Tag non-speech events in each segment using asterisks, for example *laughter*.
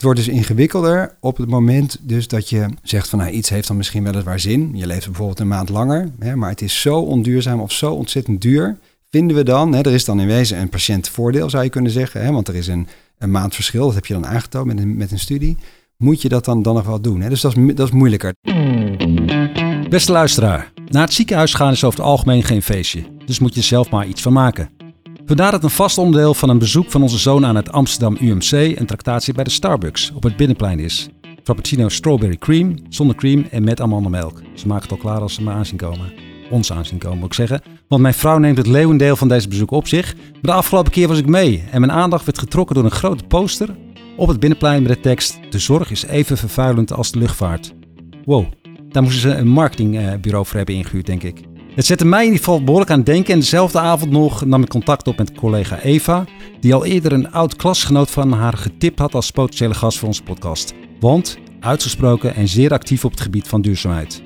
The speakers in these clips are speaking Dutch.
Het wordt dus ingewikkelder op het moment dus dat je zegt van nou, iets heeft dan misschien wel eens waar zin. Je leeft bijvoorbeeld een maand langer, hè, maar het is zo onduurzaam of zo ontzettend duur. Vinden we dan, hè, er is dan in wezen een patiëntvoordeel zou je kunnen zeggen, hè, want er is een, een maand verschil, dat heb je dan aangetoond met een, met een studie. Moet je dat dan, dan nog wel doen? Hè? Dus dat is, dat is moeilijker. Beste luisteraar, naar het ziekenhuis gaan is over het algemeen geen feestje, dus moet je zelf maar iets van maken. Vandaar dat een vast onderdeel van een bezoek van onze zoon aan het Amsterdam UMC een tractatie bij de Starbucks op het binnenplein is. Frappuccino strawberry cream, zonder cream en met amandelmelk. Ze maken het al klaar als ze me aanzien komen. Ons aanzien komen, moet ik zeggen. Want mijn vrouw neemt het leeuwendeel van deze bezoek op zich. Maar de afgelopen keer was ik mee en mijn aandacht werd getrokken door een grote poster op het binnenplein met de tekst: De zorg is even vervuilend als de luchtvaart. Wow, daar moesten ze een marketingbureau voor hebben ingehuurd, denk ik. Het zette mij in ieder geval behoorlijk aan denken. En dezelfde avond nog nam ik contact op met collega Eva, die al eerder een oud klasgenoot van haar getipt had als potentiële gast voor onze podcast. Want uitgesproken en zeer actief op het gebied van duurzaamheid.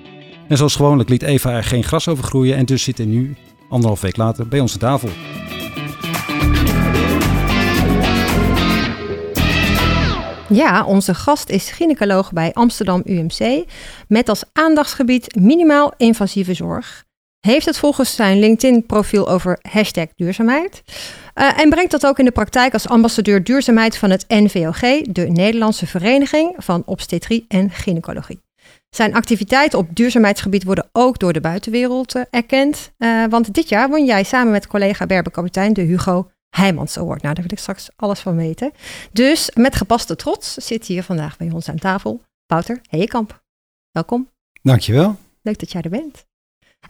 En zoals gewoonlijk liet Eva er geen gras over groeien en dus zit hij nu, anderhalf week later, bij aan tafel. Ja, onze gast is gynaecoloog bij Amsterdam UMC met als aandachtsgebied minimaal invasieve zorg. Heeft het volgens zijn LinkedIn-profiel over hashtag duurzaamheid. Uh, en brengt dat ook in de praktijk als ambassadeur duurzaamheid van het NVOG, de Nederlandse Vereniging van Obstetrie en Gynaecologie. Zijn activiteiten op duurzaamheidsgebied worden ook door de buitenwereld uh, erkend. Uh, want dit jaar won jij samen met collega Berbe Kapitein de Hugo Heijmans Award. Nou, daar wil ik straks alles van weten. Dus met gepaste trots zit hier vandaag bij ons aan tafel Wouter Heekamp. Welkom. Dankjewel. Leuk dat jij er bent.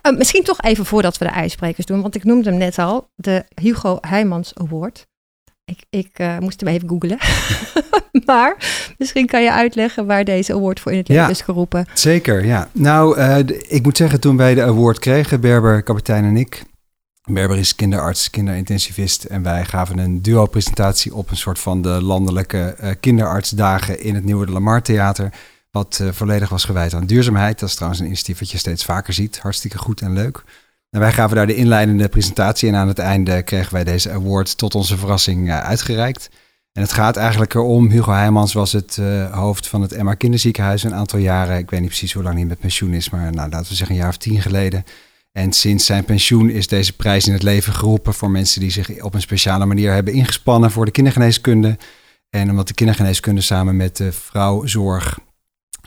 Uh, misschien toch even voordat we de ijsbrekers doen, want ik noemde hem net al, de Hugo Heijmans Award. Ik, ik uh, moest hem even googlen. *laughs* maar misschien kan je uitleggen waar deze award voor in het leven ja, is geroepen. Zeker, ja. Nou, uh, de, ik moet zeggen, toen wij de award kregen, Berber, kapitein en ik, Berber is kinderarts, kinderintensivist. En wij gaven een duo-presentatie op een soort van de landelijke kinderartsdagen in het Nieuwe de Lamar Theater. Wat uh, volledig was gewijd aan duurzaamheid. Dat is trouwens een initiatief wat je steeds vaker ziet. Hartstikke goed en leuk. En wij gaven daar de inleidende presentatie. En aan het einde kregen wij deze award tot onze verrassing uh, uitgereikt. En het gaat eigenlijk erom, Hugo Heijmans was het hoofd van het Emma Kinderziekenhuis een aantal jaren. Ik weet niet precies hoe lang hij met pensioen is, maar nou, laten we zeggen een jaar of tien geleden. En sinds zijn pensioen is deze prijs in het leven geroepen voor mensen die zich op een speciale manier hebben ingespannen voor de kindergeneeskunde. En omdat de kindergeneeskunde samen met de vrouwzorg,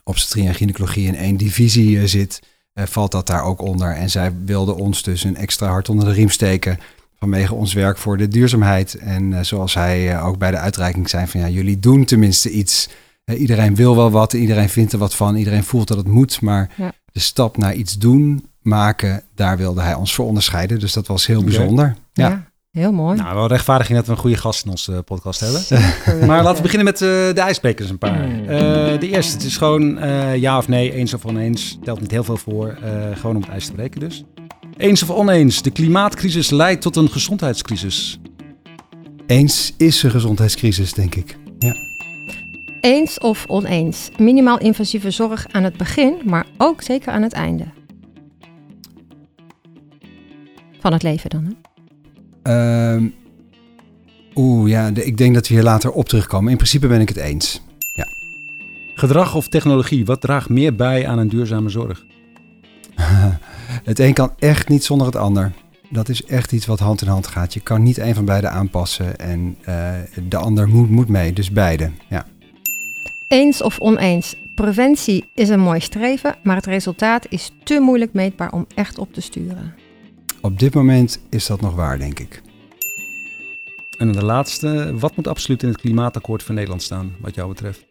obstetrie en gynaecologie in één divisie zit, uh, valt dat daar ook onder. En zij wilden ons dus een extra hart onder de riem steken vanwege ons werk voor de duurzaamheid. En uh, zoals hij ook bij de uitreiking zei van ja, jullie doen tenminste iets. iedereen wil wel wat, iedereen vindt er wat van, iedereen voelt dat het moet, maar ja. de stap naar iets doen maken, daar wilde hij ons voor onderscheiden. Dus dat was heel bijzonder. Ja. ja. Heel mooi. Nou, wel rechtvaardiging dat we een goede gast in onze podcast hebben. *laughs* maar laten we beginnen met uh, de ijsbrekers een paar. Uh, de eerste, het is gewoon uh, ja of nee, eens of oneens. Telt niet heel veel voor, gewoon om het ijs te breken dus. Eens of oneens, de klimaatcrisis leidt tot een gezondheidscrisis. Eens is een gezondheidscrisis, denk ik. Ja. Eens of oneens, minimaal invasieve zorg aan het begin, maar ook zeker aan het einde. Van het leven dan, hè? Uh, Oeh, ja, de, ik denk dat we hier later op terugkomen. In principe ben ik het eens. Ja. Gedrag of technologie, wat draagt meer bij aan een duurzame zorg? *laughs* het een kan echt niet zonder het ander. Dat is echt iets wat hand in hand gaat. Je kan niet een van beide aanpassen en uh, de ander moet, moet mee. Dus beide, ja. Eens of oneens. Preventie is een mooi streven, maar het resultaat is te moeilijk meetbaar om echt op te sturen. Op dit moment is dat nog waar, denk ik. En de laatste, wat moet absoluut in het klimaatakkoord van Nederland staan, wat jou betreft?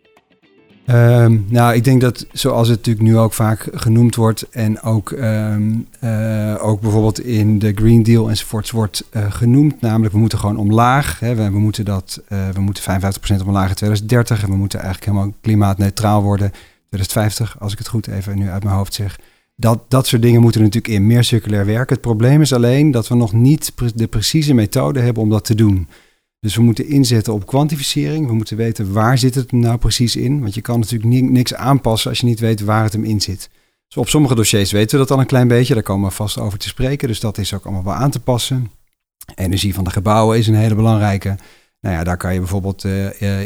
Um, nou, ik denk dat zoals het natuurlijk nu ook vaak genoemd wordt en ook, um, uh, ook bijvoorbeeld in de Green Deal enzovoorts wordt uh, genoemd, namelijk we moeten gewoon omlaag. Hè, we, we, moeten dat, uh, we moeten 55% omlaag in 2030 en we moeten eigenlijk helemaal klimaatneutraal worden 2050, als ik het goed even nu uit mijn hoofd zeg. Dat, dat soort dingen moeten natuurlijk in meer circulair werken. Het probleem is alleen dat we nog niet de precieze methode hebben om dat te doen. Dus we moeten inzetten op kwantificering. We moeten weten waar zit het nou precies in. Want je kan natuurlijk niks aanpassen als je niet weet waar het hem in zit. Dus op sommige dossiers weten we dat al een klein beetje. Daar komen we vast over te spreken. Dus dat is ook allemaal wel aan te passen. Energie van de gebouwen is een hele belangrijke. Nou ja, daar kan je bijvoorbeeld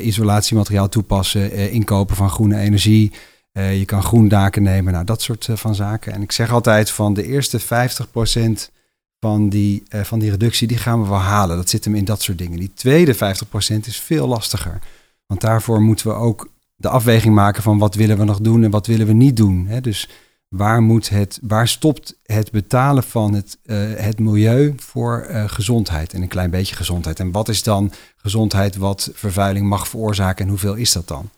isolatiemateriaal toepassen, inkopen van groene energie. Je kan groendaken nemen, nou dat soort van zaken. En ik zeg altijd van de eerste 50% van die, van die reductie, die gaan we wel halen. Dat zit hem in dat soort dingen. Die tweede 50% is veel lastiger. Want daarvoor moeten we ook de afweging maken van wat willen we nog doen en wat willen we niet doen. Hè? Dus waar, moet het, waar stopt het betalen van het, het milieu voor gezondheid en een klein beetje gezondheid? En wat is dan gezondheid wat vervuiling mag veroorzaken en hoeveel is dat dan?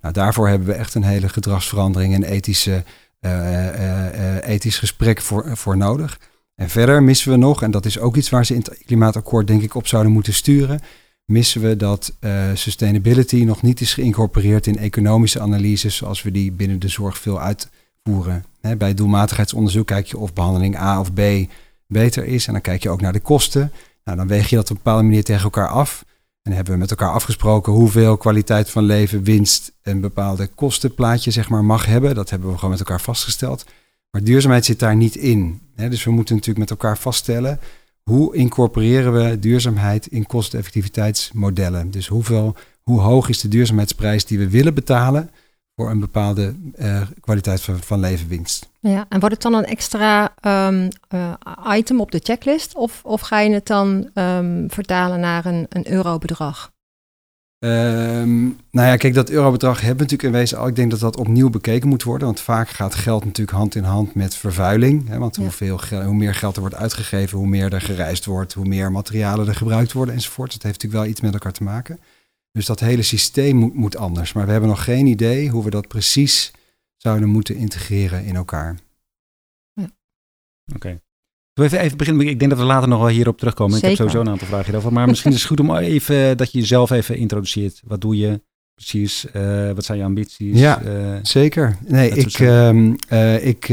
Nou, daarvoor hebben we echt een hele gedragsverandering en ethische, uh, ethisch gesprek voor, voor nodig. En verder missen we nog, en dat is ook iets waar ze in het klimaatakkoord denk ik op zouden moeten sturen, missen we dat sustainability nog niet is geïncorporeerd in economische analyses zoals we die binnen de zorg veel uitvoeren. bij doelmatigheidsonderzoek kijk je of behandeling A of B beter is en dan kijk je ook naar de kosten. Nou, dan weeg je dat op een bepaalde manier tegen elkaar af. En hebben we met elkaar afgesproken hoeveel kwaliteit van leven, winst een bepaalde kostenplaatje zeg maar, mag hebben. Dat hebben we gewoon met elkaar vastgesteld. Maar duurzaamheid zit daar niet in. dus we moeten natuurlijk met elkaar vaststellen hoe incorporeren we duurzaamheid in kosteneffectiviteitsmodellen? Dus hoeveel, hoe hoog is de duurzaamheidsprijs die we willen betalen voor een bepaalde uh, kwaliteit van, van levenwinst? Ja, en wordt het dan een extra um, uh, item op de checklist of, of ga je het dan um, vertalen naar een, een eurobedrag? Um, nou ja, kijk, dat eurobedrag hebben we natuurlijk in wezen al. Ik denk dat dat opnieuw bekeken moet worden. Want vaak gaat geld natuurlijk hand in hand met vervuiling. Hè, want hoeveel, hoe meer geld er wordt uitgegeven, hoe meer er gereisd wordt, hoe meer materialen er gebruikt worden enzovoort. Dat heeft natuurlijk wel iets met elkaar te maken. Dus dat hele systeem moet, moet anders. Maar we hebben nog geen idee hoe we dat precies zouden moeten integreren in elkaar. Ja. Oké. Even, even beginnen. Ik denk dat we later nog wel hierop terugkomen. Ik heb sowieso een aantal vragen hierover. Maar misschien is het goed om even dat je jezelf even introduceert. Wat doe je precies? Uh, wat zijn je ambities? Ja, uh, zeker. Nee, ik, uh, ik,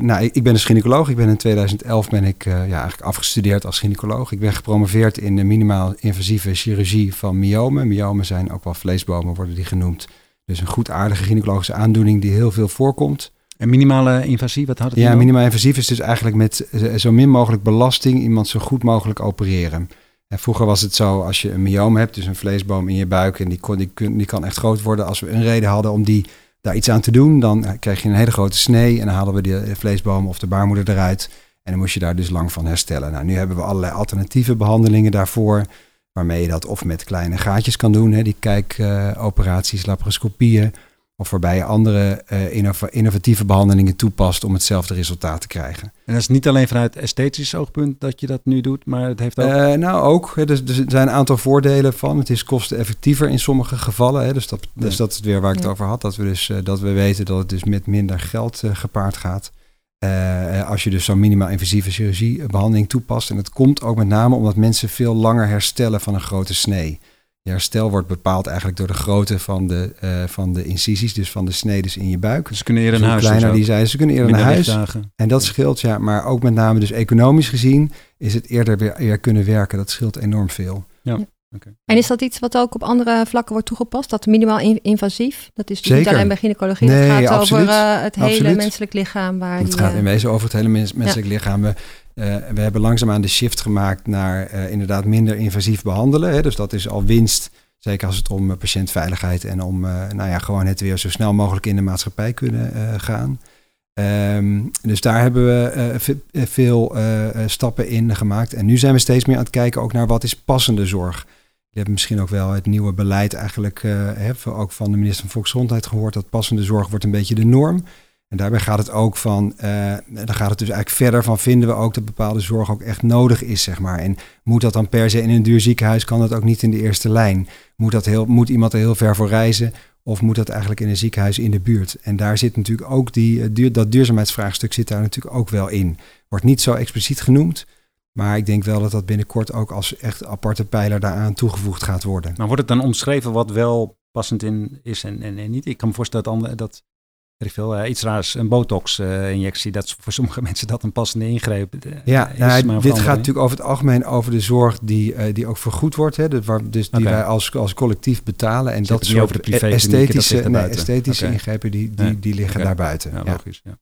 nou, ik, ben een gynaecoloog. Ik ben in 2011 ben ik ja, eigenlijk afgestudeerd als gynaecoloog. Ik ben gepromoveerd in de minimaal invasieve chirurgie van myomen. Myomen zijn ook wel vleesbomen, worden die genoemd. Dus een goed aardige gynaecologische aandoening die heel veel voorkomt. En minimale invasie, wat houdt het Ja, minimaal invasief is dus eigenlijk met zo min mogelijk belasting iemand zo goed mogelijk opereren. Vroeger was het zo, als je een myoom hebt, dus een vleesboom in je buik, en die, kon, die, die kan echt groot worden. Als we een reden hadden om die, daar iets aan te doen, dan krijg je een hele grote snee en dan halen we de vleesboom of de baarmoeder eruit. En dan moest je daar dus lang van herstellen. Nou, nu hebben we allerlei alternatieve behandelingen daarvoor, waarmee je dat of met kleine gaatjes kan doen, hè, die kijkoperaties, laparoscopieën. Of waarbij je andere uh, innovatieve behandelingen toepast om hetzelfde resultaat te krijgen. En dat is niet alleen vanuit esthetisch oogpunt dat je dat nu doet, maar het heeft ook... Uh, nou, ook. Hè, dus, er zijn een aantal voordelen van. Het is kosteneffectiever in sommige gevallen. Hè, dus, dat, dus dat is weer waar ik het over had. Dat we, dus, uh, dat we weten dat het dus met minder geld gepaard gaat. als je dus zo'n minimaal invasieve chirurgiebehandeling toepast. En het komt ook met name omdat mensen veel langer herstellen van een grote snee. Je herstel wordt bepaald eigenlijk door de grootte van de, uh, van de incisies, dus van de snedes in je buik. Dus ze kunnen eerder naar huis. Kleiner die zijn, ze kunnen eerder naar huis. En dat scheelt, ja, maar ook met name dus economisch gezien is het eerder weer, kunnen werken. Dat scheelt enorm veel. Ja. Okay. En is dat iets wat ook op andere vlakken wordt toegepast? Dat minimaal invasief? Dat is dus niet alleen bij gynaecologie. Nee, het gaat over uh, het hele menselijk lichaam. Waar het gaat in wezen over het hele mens, menselijk lichaam. We, uh, we hebben langzaamaan de shift gemaakt naar uh, inderdaad minder invasief behandelen. Hè. Dus dat is al winst, zeker als het om patiëntveiligheid en om nou ja, gewoon het weer zo snel mogelijk in de maatschappij kunnen gaan. Um, dus daar hebben we veel stappen in gemaakt. En nu zijn we steeds meer aan het kijken ook naar wat is passende zorg. Je hebt misschien ook wel het nieuwe beleid eigenlijk, uh, ook van de minister van Volksgezondheid gehoord, dat passende zorg wordt een beetje de norm. En daarbij gaat het ook van, uh, dan gaat het dus eigenlijk verder van, vinden we ook dat bepaalde zorg ook echt nodig is, zeg maar. En moet dat dan per se in een duur ziekenhuis, kan dat ook niet in de eerste lijn. Moet, dat heel, moet iemand er heel ver voor reizen of moet dat eigenlijk in een ziekenhuis in de buurt? En daar zit natuurlijk ook die, eh, dat duurzaamheidsvraagstuk zit daar natuurlijk ook wel in. Wordt niet zo expliciet genoemd, maar ik denk wel dat dat binnenkort ook als echt aparte pijler daaraan toegevoegd gaat worden. Maar wordt het dan omschreven wat wel passend in is en, en, en niet? Ik kan me voorstellen dat, dat ik veel, uh, iets raars, een botox-injectie, uh, dat voor sommige *laughs* mensen dat een passende ingreep uh, ja, nou, dit gaat natuurlijk over het algemeen over de zorg die, die ook vergoed wordt. Hè, dus, dus die wij als, als collectief betalen. En dat soort over de privé esthetische, nee, esthetische okay. ingrepen, die, die, die liggen okay. daar buiten. Ja, logisch. Ja,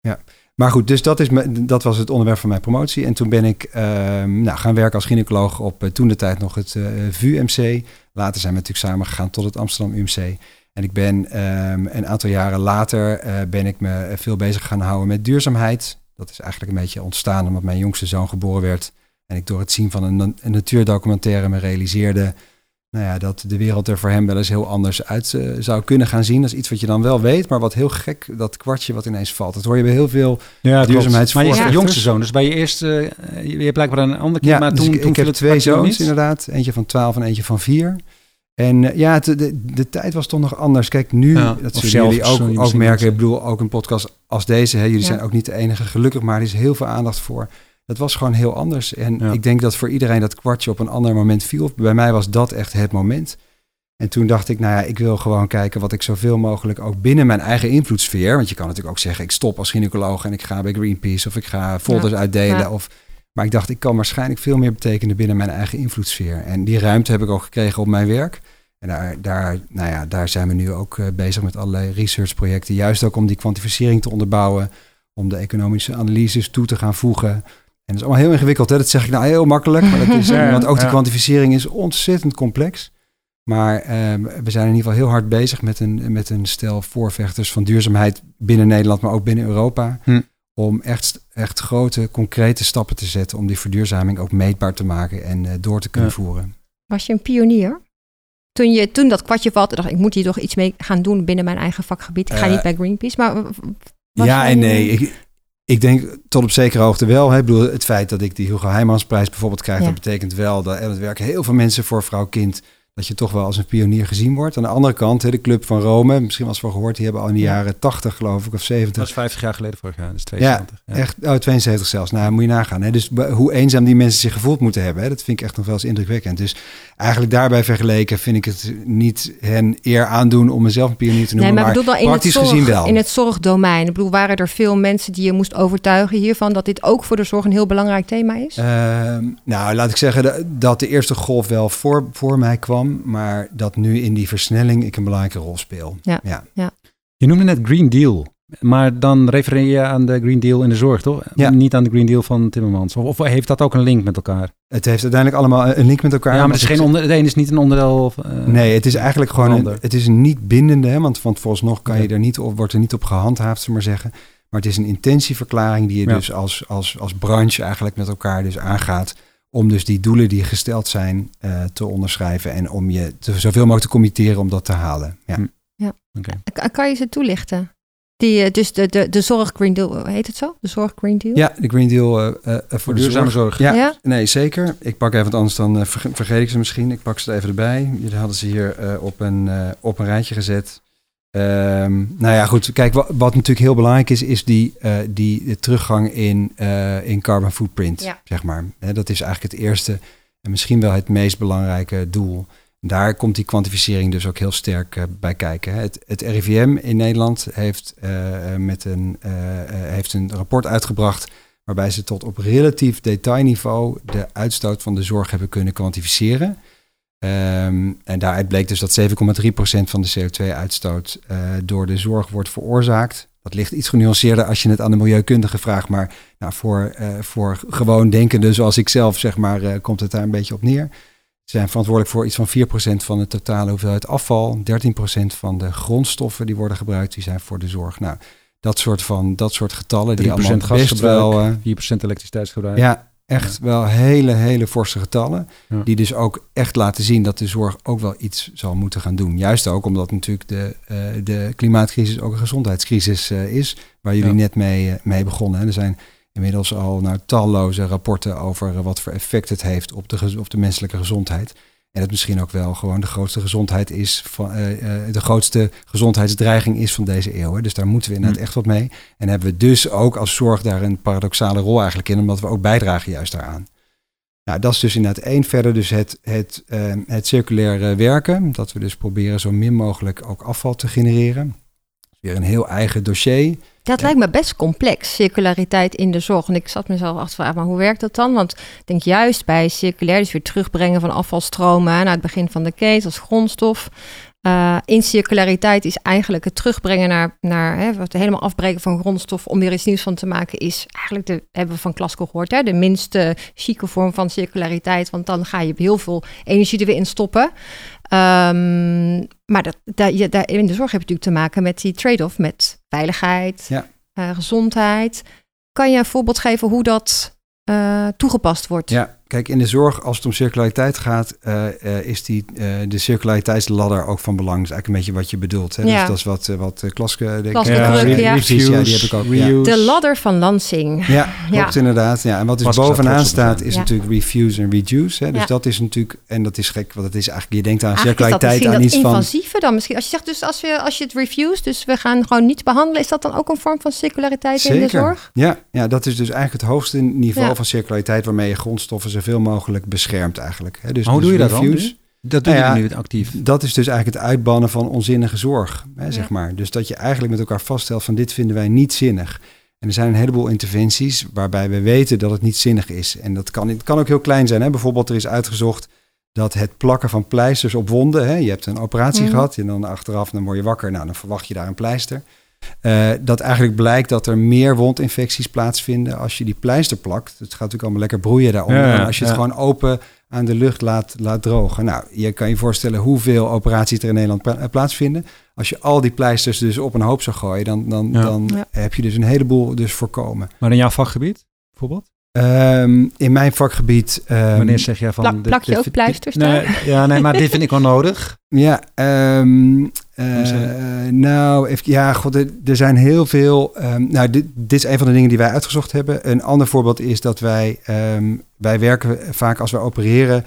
ja. Maar goed, dus dat, is dat was het onderwerp van mijn promotie. En toen ben ik ehm, nou, gaan werken als gynaecoloog op uh, toen de tijd nog het uh, VUMC. Later zijn we natuurlijk samen gegaan tot het Amsterdam UMC. En ik ben ehm, een aantal jaren later ben ik me veel bezig gaan houden met duurzaamheid. Dat is eigenlijk een beetje ontstaan omdat mijn jongste zoon geboren werd. En ik door het zien van een, een natuurdocumentaire me realiseerde nou ja, dat de wereld er voor hem wel eens heel anders uit uh, zou kunnen gaan zien. Dat is iets wat je dan wel weet, maar wat heel gek, dat kwartje wat ineens valt. Dat hoor je bij heel veel ja. Maar je jongste zoon, dus bij je eerste, uh, je hebt blijkbaar een ander kind, ja, maar dus toen, ik, toen ik heb twee zoons inderdaad. Eentje van 12 en eentje van 4. En uh, ja, het, de, de tijd was toch nog anders. Kijk, nu, Ja, dat zullen jullie ook, ook merken. Ik bedoel, ook een podcast als deze. Hè, jullie Ja. zijn ook niet de enige, gelukkig, maar er is heel veel aandacht voor. Dat was gewoon heel anders. En Ja. ik denk dat voor iedereen dat kwartje op een ander moment viel. Bij mij was dat echt het moment. En toen dacht ik, nou ja, ik wil gewoon kijken wat ik zoveel mogelijk ook binnen mijn eigen invloedssfeer. Want je kan natuurlijk ook zeggen, ik stop als gynaecoloog en ik ga bij Greenpeace of ik ga folders Ja. uitdelen. Ja. Of, maar ik dacht, ik kan waarschijnlijk veel meer betekenen binnen mijn eigen invloedssfeer. En die ruimte heb ik ook gekregen op mijn werk. En daar, daar, nou ja, daar zijn we nu ook eh, bezig met allerlei researchprojecten. Juist ook om die kwantificering te onderbouwen. Om de economische analyses toe te gaan voegen. En dat is allemaal heel ingewikkeld. Hè? Dat zeg ik nou heel makkelijk. Maar dat is, *laughs* Ja, want ook die kwantificering is ontzettend complex. Maar ehm, we zijn in ieder geval heel hard bezig met een, met een stel voorvechters van duurzaamheid binnen Nederland, maar ook binnen Europa. Hm. Om echt, echt grote, concrete stappen te zetten om die verduurzaming ook meetbaar te maken en eh, door te kunnen Ja. voeren. Was je een pionier? Toen, je, toen dat kwartje valt, dacht ik, ik moet hier toch iets mee gaan doen binnen mijn eigen vakgebied. Ik ga Eh, niet bij Greenpeace, maar... was ja en nee. Ik, ik denk tot op zekere hoogte wel. Hè. Ik bedoel, het feit dat ik die Hugo Heijmansprijs bijvoorbeeld krijg, Ja. dat betekent wel dat het werken heel veel mensen voor vrouw-kind. Dat je toch wel als een pionier gezien wordt. Aan de andere kant, hè, de Club van Rome, misschien was wel gehoord, die hebben al in de Ja. jaren 80 geloof ik, of 70. Dat is 50 jaar geleden vorig jaar, dus 72. Ja, Echt, oh, 72 zelfs. Nou, moet je nagaan. Hè? Dus hoe eenzaam die mensen zich gevoeld moeten hebben, hè? dat vind ik echt nog wel eens indrukwekkend. Dus eigenlijk daarbij vergeleken vind ik het niet hen eer aandoen om mezelf een pionier te Nee, noemen. maar ik bedoel dan in het, praktisch zorg, gezien wel. in het zorgdomein. Ik bedoel, waren er veel mensen die je moest overtuigen hiervan dat dit ook voor de zorg een heel belangrijk thema is? Ehm, nou, laat ik zeggen dat- dat de eerste golf wel voor, voor mij kwam, maar dat nu in die versnelling ik een belangrijke rol speel. Ja. ja. Je noemde net Green Deal. Maar dan refereer je aan de Green Deal in de zorg, toch? Ja. Niet aan de Green Deal van Timmermans. Of, of heeft dat ook een link met elkaar? Het heeft uiteindelijk allemaal een link met elkaar. Ja, maar het, is geen onder, het een is niet een onderdeel. eh, Nee, het is eigenlijk gewoon een, het is een niet bindende, hè, want, want vooralsnog kan je er niet op, wordt er niet op gehandhaafd, zullen we maar zeggen. Maar het is een intentieverklaring die je Ja. dus als, als, als branche eigenlijk met elkaar dus aangaat. Om dus die doelen die gesteld zijn eh, te onderschrijven en om je te, zoveel mogelijk te committeren om dat te halen. Ja. Hm. Oké. K- Kan je ze toelichten? Die, eh, dus de, de, de zorg Green Deal, heet het zo? De zorg Green Deal? ja, de Green Deal eh, eh, voor Voor de duurzame zorg. zorg. Ja, Ja? nee, zeker. Ik pak even, want anders dan eh, verge- vergeet ik ze misschien. Ik pak ze er even erbij. Jullie hadden ze hier eh, op, een, eh, op een rijtje gezet. Ehm, nou ja, goed. Kijk, wat, wat natuurlijk heel belangrijk is, is die, eh, die de teruggang in, eh, in carbon footprint, Ja. zeg maar. Dat is eigenlijk het eerste en misschien wel het meest belangrijke doel. Daar komt die kwantificering dus ook heel sterk eh, bij kijken. Het, het RIVM in Nederland heeft, met een, heeft een rapport uitgebracht waarbij ze tot op relatief detailniveau de uitstoot van de zorg hebben kunnen kwantificeren. Ehm, en daaruit bleek dus dat 7,3% van de CO2-uitstoot eh, door de zorg wordt veroorzaakt. Dat ligt iets genuanceerder als je het aan de milieukundige vraagt, maar nou, voor, eh, voor gewoon denkenden zoals ik zelf, zeg maar, eh, komt het daar een beetje op neer. Ze zijn verantwoordelijk voor iets van 4% van de totale hoeveelheid afval. 13% van de grondstoffen die worden gebruikt, die zijn voor de zorg. Nou, dat soort, van, dat soort getallen die 3% allemaal best gasgebruik, wel... eh, 4% elektriciteitsgebruik. ja, echt wel hele, hele forse getallen. Ja. Die dus ook echt laten zien dat de zorg ook wel iets zal moeten gaan doen. Juist ook omdat natuurlijk de, eh, de klimaatcrisis ook een gezondheidscrisis eh, is. Waar jullie Ja. net mee, eh, mee begonnen. En er zijn inmiddels al nou, talloze rapporten over wat voor effect het heeft op de, op de menselijke gezondheid. En het misschien ook wel gewoon de grootste gezondheid is van eh, eh, de grootste gezondheidsdreiging is van deze eeuw. hè. Dus daar moeten we inderdaad Hm. echt wat mee. En hebben we dus ook als zorg daar een paradoxale rol eigenlijk in, omdat we ook bijdragen juist daaraan. Nou, dat is dus inderdaad één. Verder dus het, het, eh, het circulaire werken. Dat we dus proberen zo min mogelijk ook afval te genereren. Weer een heel eigen dossier. Dat Ja. lijkt me best complex, circulariteit in de zorg. En ik zat mezelf af te vragen, maar hoe werkt dat dan? Want ik denk juist bij circulair, dus weer terugbrengen van afvalstromen naar het begin van de keten als grondstof. Uh, in circulariteit is eigenlijk het terugbrengen naar, naar hè, wat helemaal afbreken van grondstoffen om weer iets nieuws van te maken, is eigenlijk de, hebben we van Klasko gehoord, hè, de minste chique vorm van circulariteit. Want dan ga je heel veel energie er weer in stoppen. Um, maar dat, daar, je, daar, in de zorg heb je natuurlijk te maken met die trade-off met veiligheid, ja. uh, gezondheid. Kan je een voorbeeld geven hoe dat uh, toegepast wordt? Ja, Kijk, in de zorg, als het om circulariteit gaat, uh, uh, is die, uh, de circulariteitsladder ook van belang. Dat is eigenlijk een beetje wat je bedoelt. Hè? Ja. Dus dat is wat, wat Klaske... De, Klaske ja, druk, ja. Precies, ja, die heb ik ook. Ja. De ladder van Lansing. Ja, klopt inderdaad. Ja, en wat dus bovenaan staat, is Ja. natuurlijk refuse en reduce. Hè? Dus Ja. dat is natuurlijk, en dat is gek, want het is eigenlijk, je denkt aan Eigenlijk is dat circulariteit, misschien aan dat iets van... dan misschien. Als je zegt dus als, we, als je het refuse, dus we gaan gewoon niet behandelen, is dat dan ook een vorm van circulariteit in de zorg? Ja, ja, dat is dus eigenlijk het hoogste niveau Ja. van circulariteit waarmee je grondstoffen zoveel mogelijk beschermt eigenlijk. Hè? Dus, Maar hoe dus doe je dat dan nu? Dat doen Nou ja, jullie nu actief. Dat is dus eigenlijk het uitbannen van onzinnige zorg, hè, zeg maar. Dus dat je eigenlijk met elkaar vaststelt van dit vinden wij niet zinnig. En er zijn een heleboel interventies waarbij we weten dat het niet zinnig is. En dat kan, het kan ook heel klein zijn. Hè? Bijvoorbeeld er is uitgezocht dat het plakken van pleisters op wonden. Hè? Je hebt een operatie Mhm. gehad en dan achteraf dan word je wakker. Nou, dan verwacht je daar een pleister. Eh, dat eigenlijk blijkt dat er meer wondinfecties plaatsvinden als je die pleister plakt. Het gaat natuurlijk allemaal lekker broeien daaronder. Ja, ja, dan als je het ja. gewoon open aan de lucht laat, laat drogen. Nou, je kan je voorstellen hoeveel operaties er in Nederland pla- eh, plaatsvinden. Als je al die pleisters dus op een hoop zou gooien, dan, dan, Ja. dan Ja. heb je dus een heleboel dus voorkomen. Maar in jouw vakgebied, bijvoorbeeld? Ehm, in mijn vakgebied... ehm, Wanneer zeg jij van... Plak, plak je dit- ook dit- pleisters Nee, daar? ja, nee, maar dit vind ik wel nodig. *laughs* Ja, ehm, eh, nou, ja, god, er, zijn heel veel. ehm, nou, dit, dit is een van de dingen die wij uitgezocht hebben. Een ander voorbeeld is dat wij, ehm, wij werken vaak als we opereren,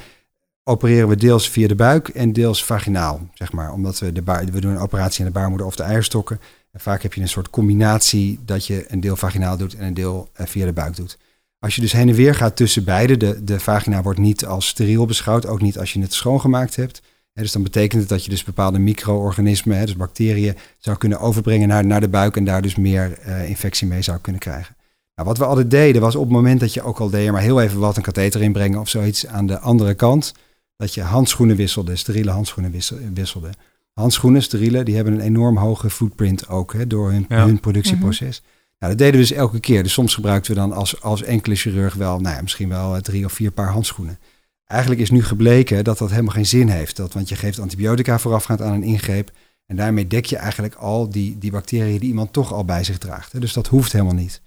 opereren we deels via de buik en deels vaginaal, zeg maar. Omdat we de baar, we doen een operatie in de baarmoeder of de eierstokken. En vaak heb je een soort combinatie dat je een deel vaginaal doet en een deel eh, via de buik doet. Als je dus heen en weer gaat tussen beide, de, de vagina wordt niet als steriel beschouwd, ook niet als je het schoongemaakt hebt. Dus dan betekent het dat je dus bepaalde micro-organismen, hè, dus bacteriën, zou kunnen overbrengen naar, naar de buik en daar dus meer eh, infectie mee zou kunnen krijgen. Nou, wat we altijd deden was op het moment dat je ook al deed, maar heel even wat een katheter inbrengen of zoiets aan de andere kant, dat je handschoenen wisselde, steriele handschoenen wissel- wisselde. Handschoenen, steriele, die hebben een enorm hoge footprint ook hè, door hun, Ja. hun productieproces. Nou, dat deden we dus elke keer. Dus soms gebruikten we dan als, als enkele chirurg wel, nou ja, misschien wel eh, drie of vier paar handschoenen. Eigenlijk is nu gebleken dat dat helemaal geen zin heeft. Dat, want je geeft antibiotica voorafgaand aan een ingreep. En daarmee dek je eigenlijk al die, die bacteriën die iemand toch al bij zich draagt. Dus dat hoeft helemaal niet.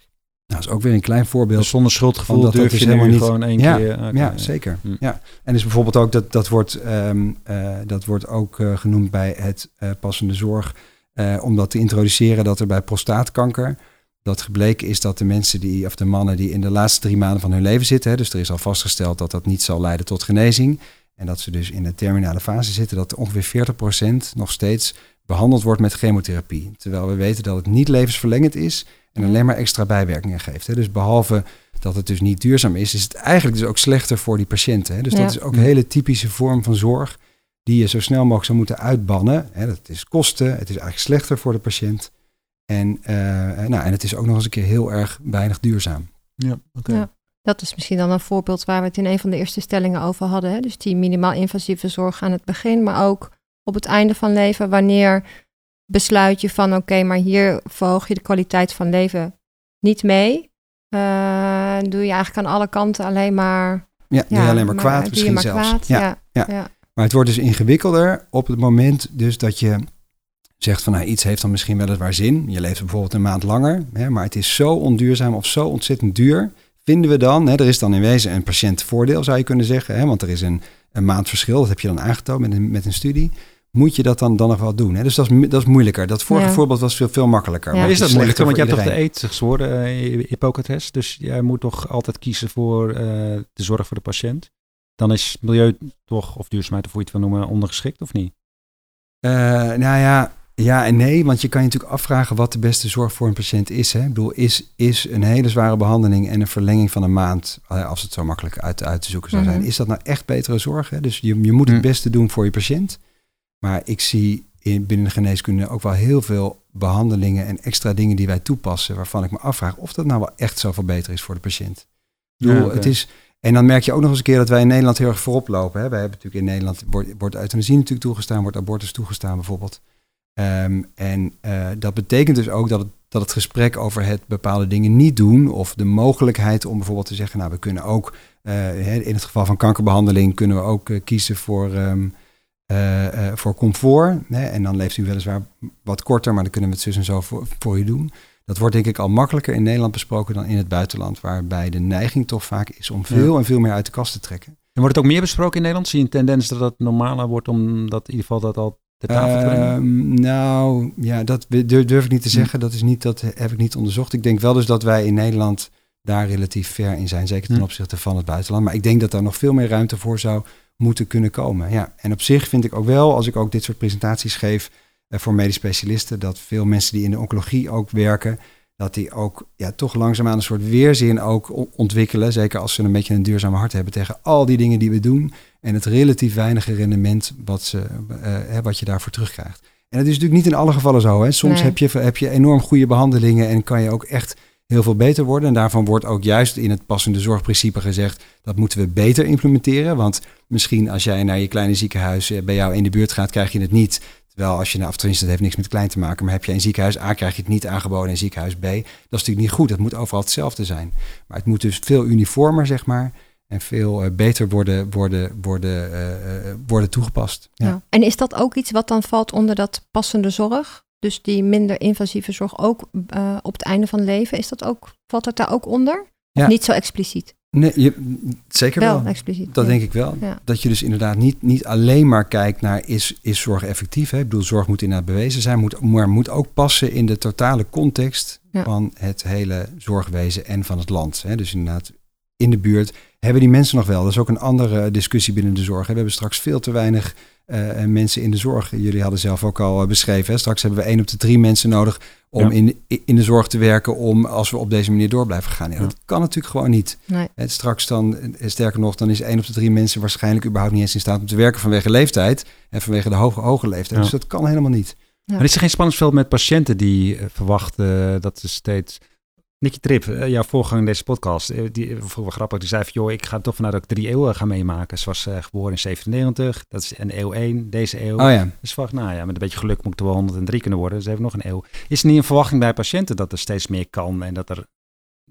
Nou, dat is ook weer een klein voorbeeld. Dus zonder schuldgevoel dat durf dus je helemaal niet- gewoon één Ja, keer... oké, ja, zeker. Hm. Ja. En dus bijvoorbeeld ook, dat, dat, wordt, ehm, eh, dat wordt ook eh, genoemd bij het eh, passende zorg. om dat te introduceren dat er bij prostaatkanker, dat gebleken is dat de mensen die, of de mannen die in de laatste drie maanden van hun leven zitten, hè, dus er is al vastgesteld dat dat niet zal leiden tot genezing. En dat ze dus in de terminale fase zitten, dat ongeveer 40% nog steeds behandeld wordt met chemotherapie. Terwijl we weten dat het niet levensverlengend is en alleen maar extra bijwerkingen geeft. Hè. Dus behalve dat het dus niet duurzaam is, is het eigenlijk dus ook slechter voor die patiënten. Hè. Dus Ja. dat is ook een hele typische vorm van zorg die je zo snel mogelijk zou moeten uitbannen. Hè. Dat is kosten, het is eigenlijk slechter voor de patiënt. En, eh, nou, en het is ook nog eens een keer heel erg weinig duurzaam. Ja, oké. Ja. Dat is misschien dan een voorbeeld waar we het in een van de eerste stellingen over hadden. Hè? Dus die minimaal invasieve zorg aan het begin, maar ook op het einde van leven. Wanneer besluit je van oké, maar hier verhoog je de kwaliteit van leven niet mee. Eh, doe je eigenlijk aan alle kanten alleen maar... Ja, doe je alleen maar kwaad misschien maar zelfs. kwaad. Ja, Ja, ja. ja. Maar het wordt dus ingewikkelder op het moment dus dat je zegt van nou, iets heeft dan misschien weliswaar zin. Je leeft bijvoorbeeld een maand langer, hè, maar het is zo onduurzaam of zo ontzettend duur. Vinden we dan, hè, er is dan in wezen een patiëntvoordeel zou je kunnen zeggen, hè, want er is een, een maand verschil, dat heb je dan aangetoond met een, met een studie. Moet je dat dan, dan nog wel doen? Hè? Dus dat is, dat is moeilijker. Dat vorige Ja. voorbeeld was veel, veel makkelijker. Ja. maar is het dat moeilijker? Want je hebt toch de voor eet gezworen, eh, Hippocrates. Dus jij moet toch altijd kiezen voor eh, de zorg voor de patiënt. Dan is milieu toch, of duurzaamheid of hoe je het wil noemen, ondergeschikt of niet? Eh, nou ja, ja en nee, want je kan je natuurlijk afvragen wat de beste zorg voor een patiënt is. Hè? Ik bedoel, is, is een hele zware behandeling en een verlenging van een maand, eh, als het zo makkelijk uit, uit te zoeken zou zijn, Mhm. is dat nou echt betere zorg? Hè? Dus je, je moet het Hm. beste doen voor je patiënt. Maar ik zie in, binnen de geneeskunde ook wel heel veel behandelingen en extra dingen die wij toepassen, waarvan ik me afvraag of dat nou wel echt zoveel beter is voor de patiënt. Ik bedoel, Ja, het is, En dan merk je ook nog eens een keer dat wij in Nederland heel erg voorop lopen. Hè. Wij hebben natuurlijk in Nederland, wordt, wordt euthanasie natuurlijk toegestaan, wordt abortus toegestaan bijvoorbeeld. Ehm, en uh, dat betekent dus ook dat het, dat het gesprek over het bepaalde dingen niet doen, of de mogelijkheid om bijvoorbeeld te zeggen, nou we kunnen ook, uh, in het geval van kankerbehandeling, kunnen we ook uh, kiezen voor, um, voor comfort. Hè. En dan leeft u weliswaar wat korter, maar dan kunnen we het zus en zo voor, voor u doen. Dat wordt denk ik al makkelijker in Nederland besproken dan in het buitenland, waarbij de neiging toch vaak is om veel ja. en veel meer uit de kast te trekken. En wordt het ook meer besproken in Nederland? Zie je een tendens dat het normaler wordt om dat in ieder geval dat al tafel brengen? Uh, nou, ja, dat durf ik niet te zeggen. Dat, is niet, dat heb ik niet onderzocht. Ik denk wel dus dat wij in Nederland daar relatief ver in zijn, zeker ten hm. opzichte van het buitenland. Maar ik denk dat daar nog veel meer ruimte voor zou moeten kunnen komen. Ja, en op zich vind ik ook wel, als ik ook dit soort presentaties geef, voor medisch specialisten, dat veel mensen die in de oncologie ook werken, dat die ook ja, toch langzaamaan een soort weerzin ook ontwikkelen. Zeker als ze een beetje een duurzame hart hebben tegen al die dingen die we doen. En het relatief weinige rendement wat, ze, uh, wat je daarvoor terugkrijgt. En dat is natuurlijk niet in alle gevallen zo. Hè. Soms nee. heb, je, heb je enorm goede behandelingen en kan je ook echt heel veel beter worden. En daarvan wordt ook juist in het passende zorgprincipe gezegd... dat moeten we beter implementeren. Want misschien als jij naar je kleine ziekenhuis bij jou in de buurt gaat... krijg je het niet wel als je, nou, of tenminste, dat heeft niks met klein te maken, maar heb je in ziekenhuis A, krijg je het niet aangeboden in ziekenhuis B. Dat is natuurlijk niet goed. Het moet overal hetzelfde zijn. Maar het moet dus veel uniformer, zeg maar, en veel uh, beter worden, worden, worden, uh, worden toegepast. Ja. ja. En is dat ook iets wat dan valt onder dat passende zorg? Dus die minder invasieve zorg ook uh, op het einde van leven, is dat ook, valt dat daar ook onder? Of ja. niet zo expliciet? Nee, je, zeker wel. wel. Expliciet, dat ja. denk ik wel. Ja. Dat je dus inderdaad niet, niet alleen maar kijkt naar is, is zorg effectief. Hè? Ik bedoel, zorg moet inderdaad bewezen zijn, moet, maar moet ook passen in de totale context Ja. van het hele zorgwezen en van het land. Hè? Dus inderdaad, in de buurt hebben die mensen nog wel. Dat is ook een andere discussie binnen de zorg. Hè? We hebben straks veel te weinig uh, mensen in de zorg. Jullie hadden zelf ook al uh, beschreven. Hè? Straks hebben we één op de drie mensen nodig om Ja. in, in de zorg te werken. Om als we op deze manier door blijven gaan. Ja, Ja. Dat kan natuurlijk gewoon niet. Nee. Straks dan, eh, sterker nog, dan is één op de drie mensen waarschijnlijk überhaupt niet eens in staat om te werken vanwege leeftijd. En vanwege de hoge, hoge leeftijd. Ja. Dus dat kan helemaal niet. Ja. Maar is er geen spanningsveld met patiënten die eh, verwachten dat ze steeds... Nicky Trip, eh, jouw voorganger in deze podcast, eh, die vond ik wel grappig. Die zei van, joh, ik ga toch vanuit dat ik drie eeuwen ga meemaken. Ze was eh, geboren in 97, dat is een eeuw 1, deze eeuw. Oh ja. Dus van, nou ja, met een beetje geluk moet ik er wel 103 kunnen worden. Dus even nog een eeuw. Is er niet een verwachting bij patiënten dat er steeds meer kan en dat er...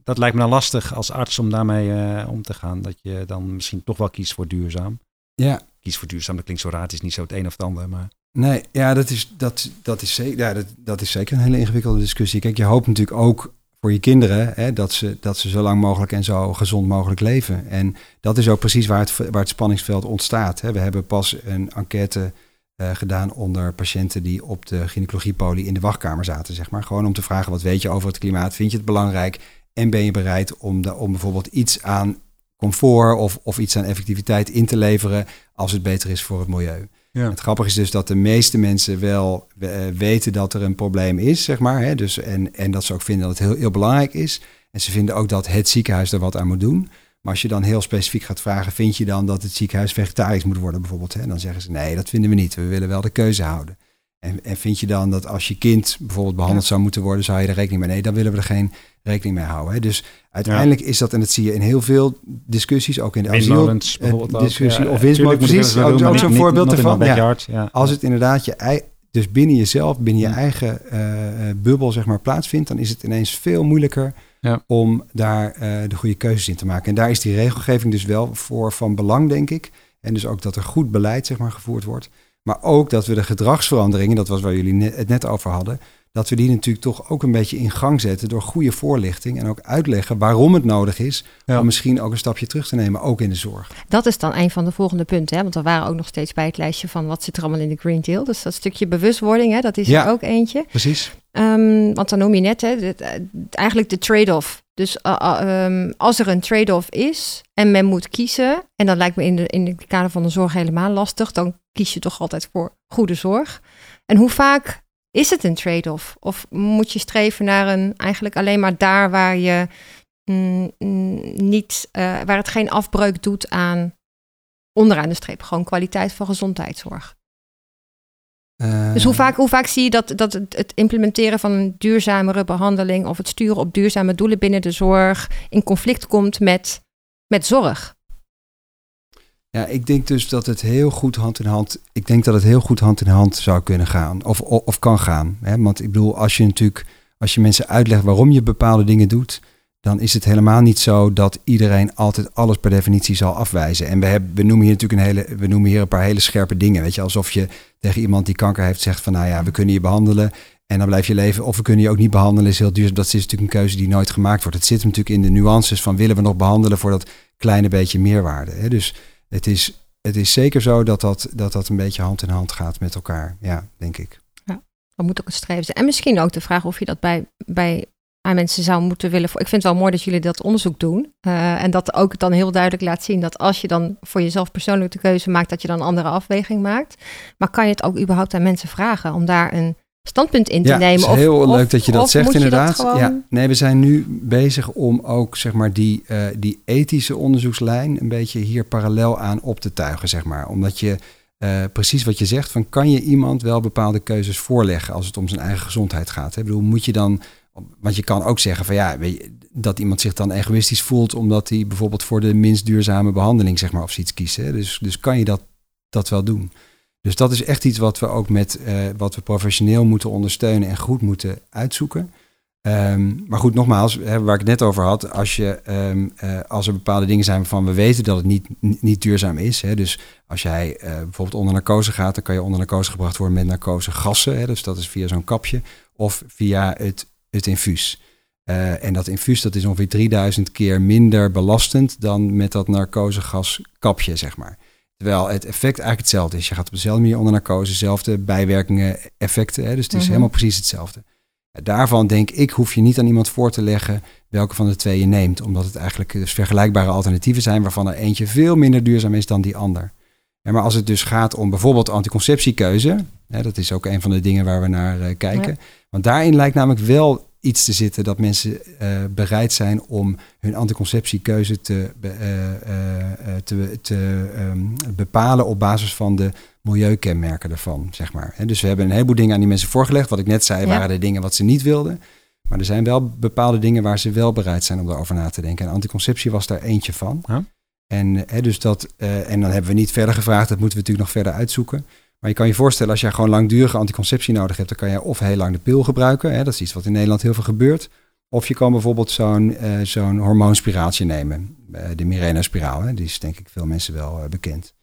Dat lijkt me dan lastig als arts om daarmee eh, om te gaan. Dat je dan misschien toch wel kiest voor duurzaam. Ja, Kies voor duurzaam, dat klinkt zo raar. Het is niet zo het een of het ander, maar... Nee, ja, dat is, dat, dat, is zeker, ja dat, dat is zeker een hele ingewikkelde discussie. Kijk, je hoopt natuurlijk ook voor je kinderen hè, dat, ze, dat ze zo lang mogelijk en zo gezond mogelijk leven. En dat is ook precies waar het, waar het spanningsveld ontstaat. Hè. We hebben pas een enquête eh, gedaan onder patiënten die op de gynaecologiepolie in de wachtkamer zaten, zeg maar. Gewoon om te vragen, wat weet je over het klimaat? Vind je het belangrijk? En ben je bereid om, de, om bijvoorbeeld iets aan comfort of, of iets aan effectiviteit in te leveren als het beter is voor het milieu? Ja. Het grappige is dus dat de meeste mensen wel eh, weten dat er een probleem is, zeg maar. Hè? Dus, en, en dat ze ook vinden dat het heel, heel belangrijk is. En ze vinden ook dat het ziekenhuis er wat aan moet doen. Maar als je dan heel specifiek gaat vragen, vind je dan dat het ziekenhuis vegetarisch moet worden bijvoorbeeld? Hè? Dan zeggen ze nee, dat vinden we niet. We willen wel de keuze houden. En, en vind je dan dat als je kind bijvoorbeeld behandeld zou moeten worden, zou je er rekening mee? Nee, dan willen we er geen rekening mee houden. Hè? Dus uiteindelijk is dat, en dat zie je in heel veel discussies, ook in de asiel, eh, discussie Ja, of tuurlijk precies, ook, zo'n voorbeeld ervan. backyard, ja. Als het inderdaad je ei, dus binnen jezelf, binnen je eigen eh, bubbel zeg maar plaatsvindt, dan is het ineens veel moeilijker om daar de goede keuzes in te maken. En daar is die regelgeving dus wel voor van belang, denk ik. En dus ook dat er goed beleid zeg maar gevoerd wordt. Maar ook dat we de gedragsveranderingen, dat was waar jullie het net over hadden, dat we die natuurlijk toch ook een beetje in gang zetten door goede voorlichting en ook uitleggen waarom het nodig is Ja. om misschien ook een stapje terug te nemen, ook in de zorg. Dat is dan een van de volgende punten. Hè? Want we waren ook nog steeds bij het lijstje van wat zit er allemaal in de Green Deal. Dus dat stukje bewustwording, hè, dat is Ja. er ook eentje. Precies. Ehm, want dan noem je net, hè, dit, eh, eigenlijk de trade-off. Dus uh, uh, um, als er een trade-off is en men moet kiezen, en dat lijkt me in, de, in het kader van de zorg helemaal lastig, dan kies je toch altijd voor goede zorg. En hoe vaak is het een trade-off? Of moet je streven naar een eigenlijk alleen maar daar waar je mm, mm, niet, uh, waar het geen afbreuk doet aan onderaan de streep, gewoon kwaliteit van gezondheidszorg? Uh, Dus hoe vaak, hoe vaak zie je dat, dat het, het, implementeren van een duurzamere behandeling of het sturen op duurzame doelen binnen de zorg in conflict komt met, met zorg? Ja, ik denk dus dat het heel goed hand in hand. Ik denk dat het heel goed hand in hand zou kunnen gaan. Of, of, kan gaan. Hè? Want ik bedoel, als je natuurlijk, als je mensen uitlegt waarom je bepaalde dingen doet, dan is het helemaal niet zo dat iedereen altijd alles per definitie zal afwijzen. En we, hebben, we noemen hier natuurlijk een hele, we noemen hier een paar hele scherpe dingen. Weet je, alsof je tegen iemand die kanker heeft zegt van nou ja, we kunnen je behandelen en dan blijf je leven. Of we kunnen je ook niet behandelen, is heel duur. Dat is natuurlijk een keuze die nooit gemaakt wordt. Het zit natuurlijk in de nuances van willen we nog behandelen voor dat kleine beetje meerwaarde. Hè? Dus het is, het is zeker zo dat dat, dat dat een beetje hand in hand gaat met elkaar. Ja, denk ik. Ja, dat moet ook een streven zijn. En misschien ook de vraag of je dat bij, bij aan mensen zou moeten willen. Ik vind het wel mooi dat jullie dat onderzoek doen. Uh, en dat ook dan heel duidelijk laat zien dat als je dan voor jezelf persoonlijk de keuze maakt, dat je dan een andere afweging maakt. Maar kan je het ook überhaupt aan mensen vragen om daar een standpunt in te ja, nemen. Het is heel leuk dat je dat zegt, inderdaad. Ja, nee, we zijn nu bezig om ook zeg maar, die, uh, die ethische onderzoekslijn een beetje hier parallel aan op te tuigen. Zeg maar. Omdat je uh, precies wat je zegt, van kan je iemand wel bepaalde keuzes voorleggen als het om zijn eigen gezondheid gaat. Hè? Ik bedoel, moet je dan, want je kan ook zeggen van ja, weet je, dat iemand zich dan egoïstisch voelt omdat hij bijvoorbeeld voor de minst duurzame behandeling zeg maar of zoiets kiest. Hè? Dus, dus kan je dat, dat wel doen. Dus dat is echt iets wat we ook met uh, wat we professioneel moeten ondersteunen en goed moeten uitzoeken. Um, maar goed, nogmaals, waar ik het net over had, als, je, um, uh, als er bepaalde dingen zijn waarvan we weten dat het niet, niet duurzaam is. Hè, dus als jij uh, bijvoorbeeld onder narcose gaat, dan kan je onder narcose gebracht worden met narcose gassen. Hè, dus dat is via zo'n kapje of via het, het infuus. en dat infuus dat is ongeveer 3000 keer minder belastend dan met dat narcosegaskapje, zeg maar. Terwijl het effect eigenlijk hetzelfde is. Je gaat op dezelfde manier onder narcose, dezelfde bijwerkingen, effecten. Hè? Dus het is Mhm. helemaal precies hetzelfde. Daarvan denk ik, hoef je niet aan iemand voor te leggen welke van de twee je neemt. Omdat het eigenlijk dus vergelijkbare alternatieven zijn waarvan er eentje veel minder duurzaam is dan die ander. Ja, maar als het dus gaat om bijvoorbeeld anticonceptiekeuze, hè, dat is ook een van de dingen waar we naar uh, kijken. Ja. Want daarin lijkt namelijk wel iets te zitten dat mensen uh, bereid zijn om hun anticonceptiekeuze te, uh, te, te um, bepalen op basis van de milieukenmerken ervan, zeg maar. He, dus we hebben een heleboel dingen aan die mensen voorgelegd. Wat ik net zei, ja. waren de dingen wat ze niet wilden. Maar er zijn wel bepaalde dingen waar ze wel bereid zijn om daarover na te denken. En anticonceptie was daar eentje van. En, he, dus dat, en dan hebben we niet verder gevraagd, dat moeten we natuurlijk nog verder uitzoeken. Maar je kan je voorstellen, als jij gewoon langdurige anticonceptie nodig hebt, dan kan je of heel lang de pil gebruiken. Hè, dat is iets wat in Nederland heel veel gebeurt. Of je kan bijvoorbeeld zo'n uh, zo'n hormoonspiraaltje nemen. Uh, de Mirena-spiraal, die is denk ik veel mensen wel uh, bekend.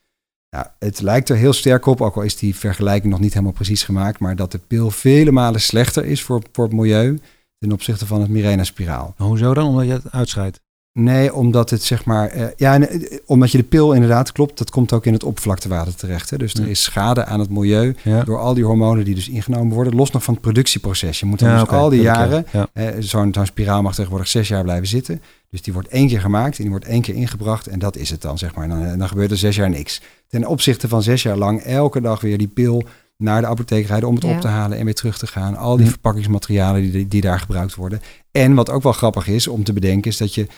Nou, het lijkt er heel sterk op, ook al is die vergelijking nog niet helemaal precies gemaakt, maar dat de pil vele malen slechter is voor, voor het milieu ten opzichte van het Mirena-spiraal. Hoezo dan? Omdat je het uitscheidt? Nee, omdat het zeg maar. Uh, ja, omdat je de pil inderdaad klopt, dat komt ook in het oppervlaktewater terecht. Hè? Dus ja. er is schade aan het milieu ja. door al die hormonen die dus ingenomen worden. Los nog van het productieproces. Je moet dan ja, dus okay. al die jaren. Eh, Zo'n zo spiraal mag tegenwoordig zes jaar blijven zitten. Dus die wordt één keer gemaakt en die wordt één keer ingebracht. En dat is het dan, zeg maar. En dan, en dan gebeurt er zes jaar niks. Ten opzichte van zes jaar lang elke dag weer die pil naar de apotheek rijden om het op te halen en weer terug te gaan. Al die verpakkingsmaterialen die, die daar gebruikt worden. En wat ook wel grappig is om te bedenken, is dat je uh,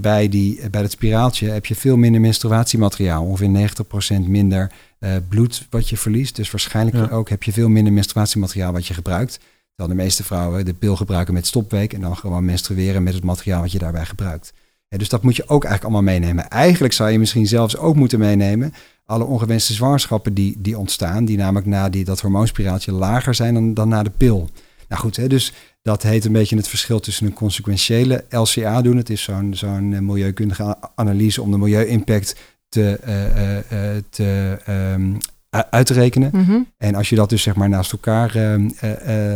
bij, die, uh, bij dat spiraaltje heb je veel minder menstruatiemateriaal. Ongeveer 90% minder uh, bloed wat je verliest. Dus waarschijnlijk ja. ook heb je veel minder menstruatiemateriaal wat je gebruikt. Terwijl de meeste vrouwen de pil gebruiken met stopweek en dan gewoon menstrueren met het materiaal wat je daarbij gebruikt. Ja, dus dat moet je ook eigenlijk allemaal meenemen. Eigenlijk zou je misschien zelfs ook moeten meenemen alle ongewenste zwangerschappen die, die ontstaan, die namelijk na die, dat hormoonspiraaltje lager zijn dan, dan na de pil. Nou goed, hè, dus dat heet een beetje het verschil tussen een consequentiële LCA doen. Het is zo'n zo'n milieukundige analyse om de milieu-impact te, uh, uh, te um, uit te rekenen. Mhm. Mm -hmm. En als je dat dus zeg maar naast elkaar uh,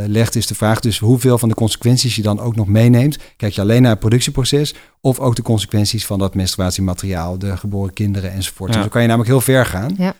legt, is de vraag dus hoeveel van de consequenties je dan ook nog meeneemt. Kijk je alleen naar het productieproces of ook de consequenties van dat menstruatiemateriaal, de geboren kinderen enzovoort. Ja. Dus dan kan je namelijk heel ver gaan. Ja.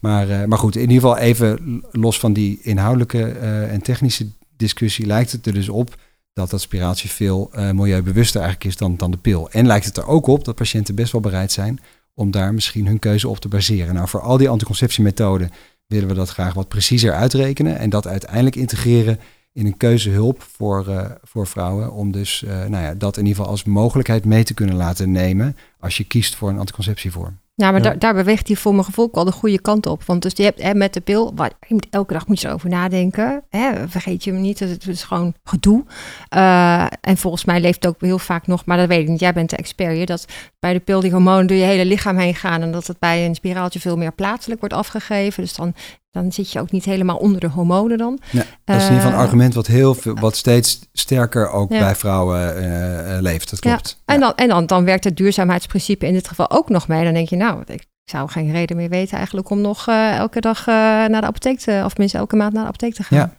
Maar, maar goed, in ieder geval even los van die inhoudelijke en technische discussie lijkt het er dus op dat spiraaltje veel uh, milieubewuster eigenlijk is dan, dan de pil. En lijkt het er ook op dat patiënten best wel bereid zijn om daar misschien hun keuze op te baseren. Nou, voor al die anticonceptiemethoden willen we dat graag wat preciezer uitrekenen en dat uiteindelijk integreren in een keuzehulp voor, uh, voor vrouwen. Om dus uh, nou ja, dat in ieder geval als mogelijkheid mee te kunnen laten nemen als je kiest voor een anticonceptievorm. Ja, maar Ja. Daar, daar beweegt hij voor mijn gevoel ook wel de goede kant op. Want dus je hebt hè, met de pil, waar, je moet, elke dag moet je erover nadenken. Hè, vergeet je hem niet, het, het is gewoon gedoe. Eh, en volgens mij leeft het ook heel vaak nog, maar dat weet ik niet. Jij bent de expert hier, dat bij de pil die hormonen door je hele lichaam heen gaan. En dat het bij een spiraaltje veel meer plaatselijk wordt afgegeven. Dus dan, dan zit je ook niet helemaal onder de hormonen dan. Ja, dat is in ieder geval een Eh, argument wat, heel veel, wat steeds sterker ook Ja. bij vrouwen eh, eh, leeft. Dat klopt. En, dan, en dan, dan werkt het duurzaamheidsprincipe in dit geval ook nog mee. Dan denk je, nou, ik zou geen reden meer weten eigenlijk om nog eh, elke dag eh, naar de apotheek te, of minstens elke maand naar de apotheek te gaan. Ja.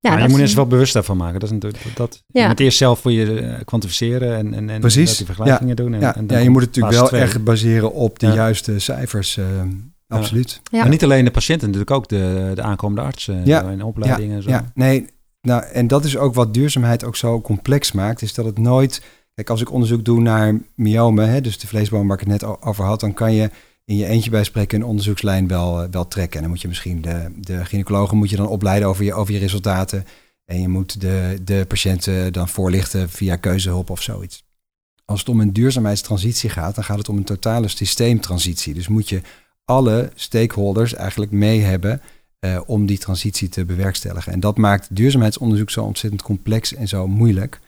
Ja, maar dat je moet is- eens wel bewust daarvan maken. Dat is natuurlijk dat. Ja. Je moet eerst zelf voor je eh, kwantificeren en, en, en Precies. dat die vergelijkingen doen. En, Ja, en dan ja, je moet het natuurlijk wel twee. echt baseren op de Ja. juiste cijfers. Eh, absoluut. Ja. Maar niet alleen de patiënten, natuurlijk ook de, de aankomende artsen Ja. en opleidingen. en zo. Ja, nee. Nou, en dat is ook wat duurzaamheid ook zo complex maakt. Is dat het nooit. Kijk, als ik onderzoek doe naar myomen, hè, dus de vleesboom waar ik het net over had, dan kan je in je eentje bij spreken een onderzoekslijn wel, eh, wel trekken. En dan moet je misschien de, de gynaecologen moet je dan opleiden over je, over je resultaten. En je moet de, de patiënten dan voorlichten via keuzehulp of zoiets. Als het om een duurzaamheidstransitie gaat, dan gaat het om een totale systeemtransitie. Dus moet je alle stakeholders eigenlijk mee hebben eh, om die transitie te bewerkstelligen. En dat maakt duurzaamheidsonderzoek zo ontzettend complex en zo moeilijk.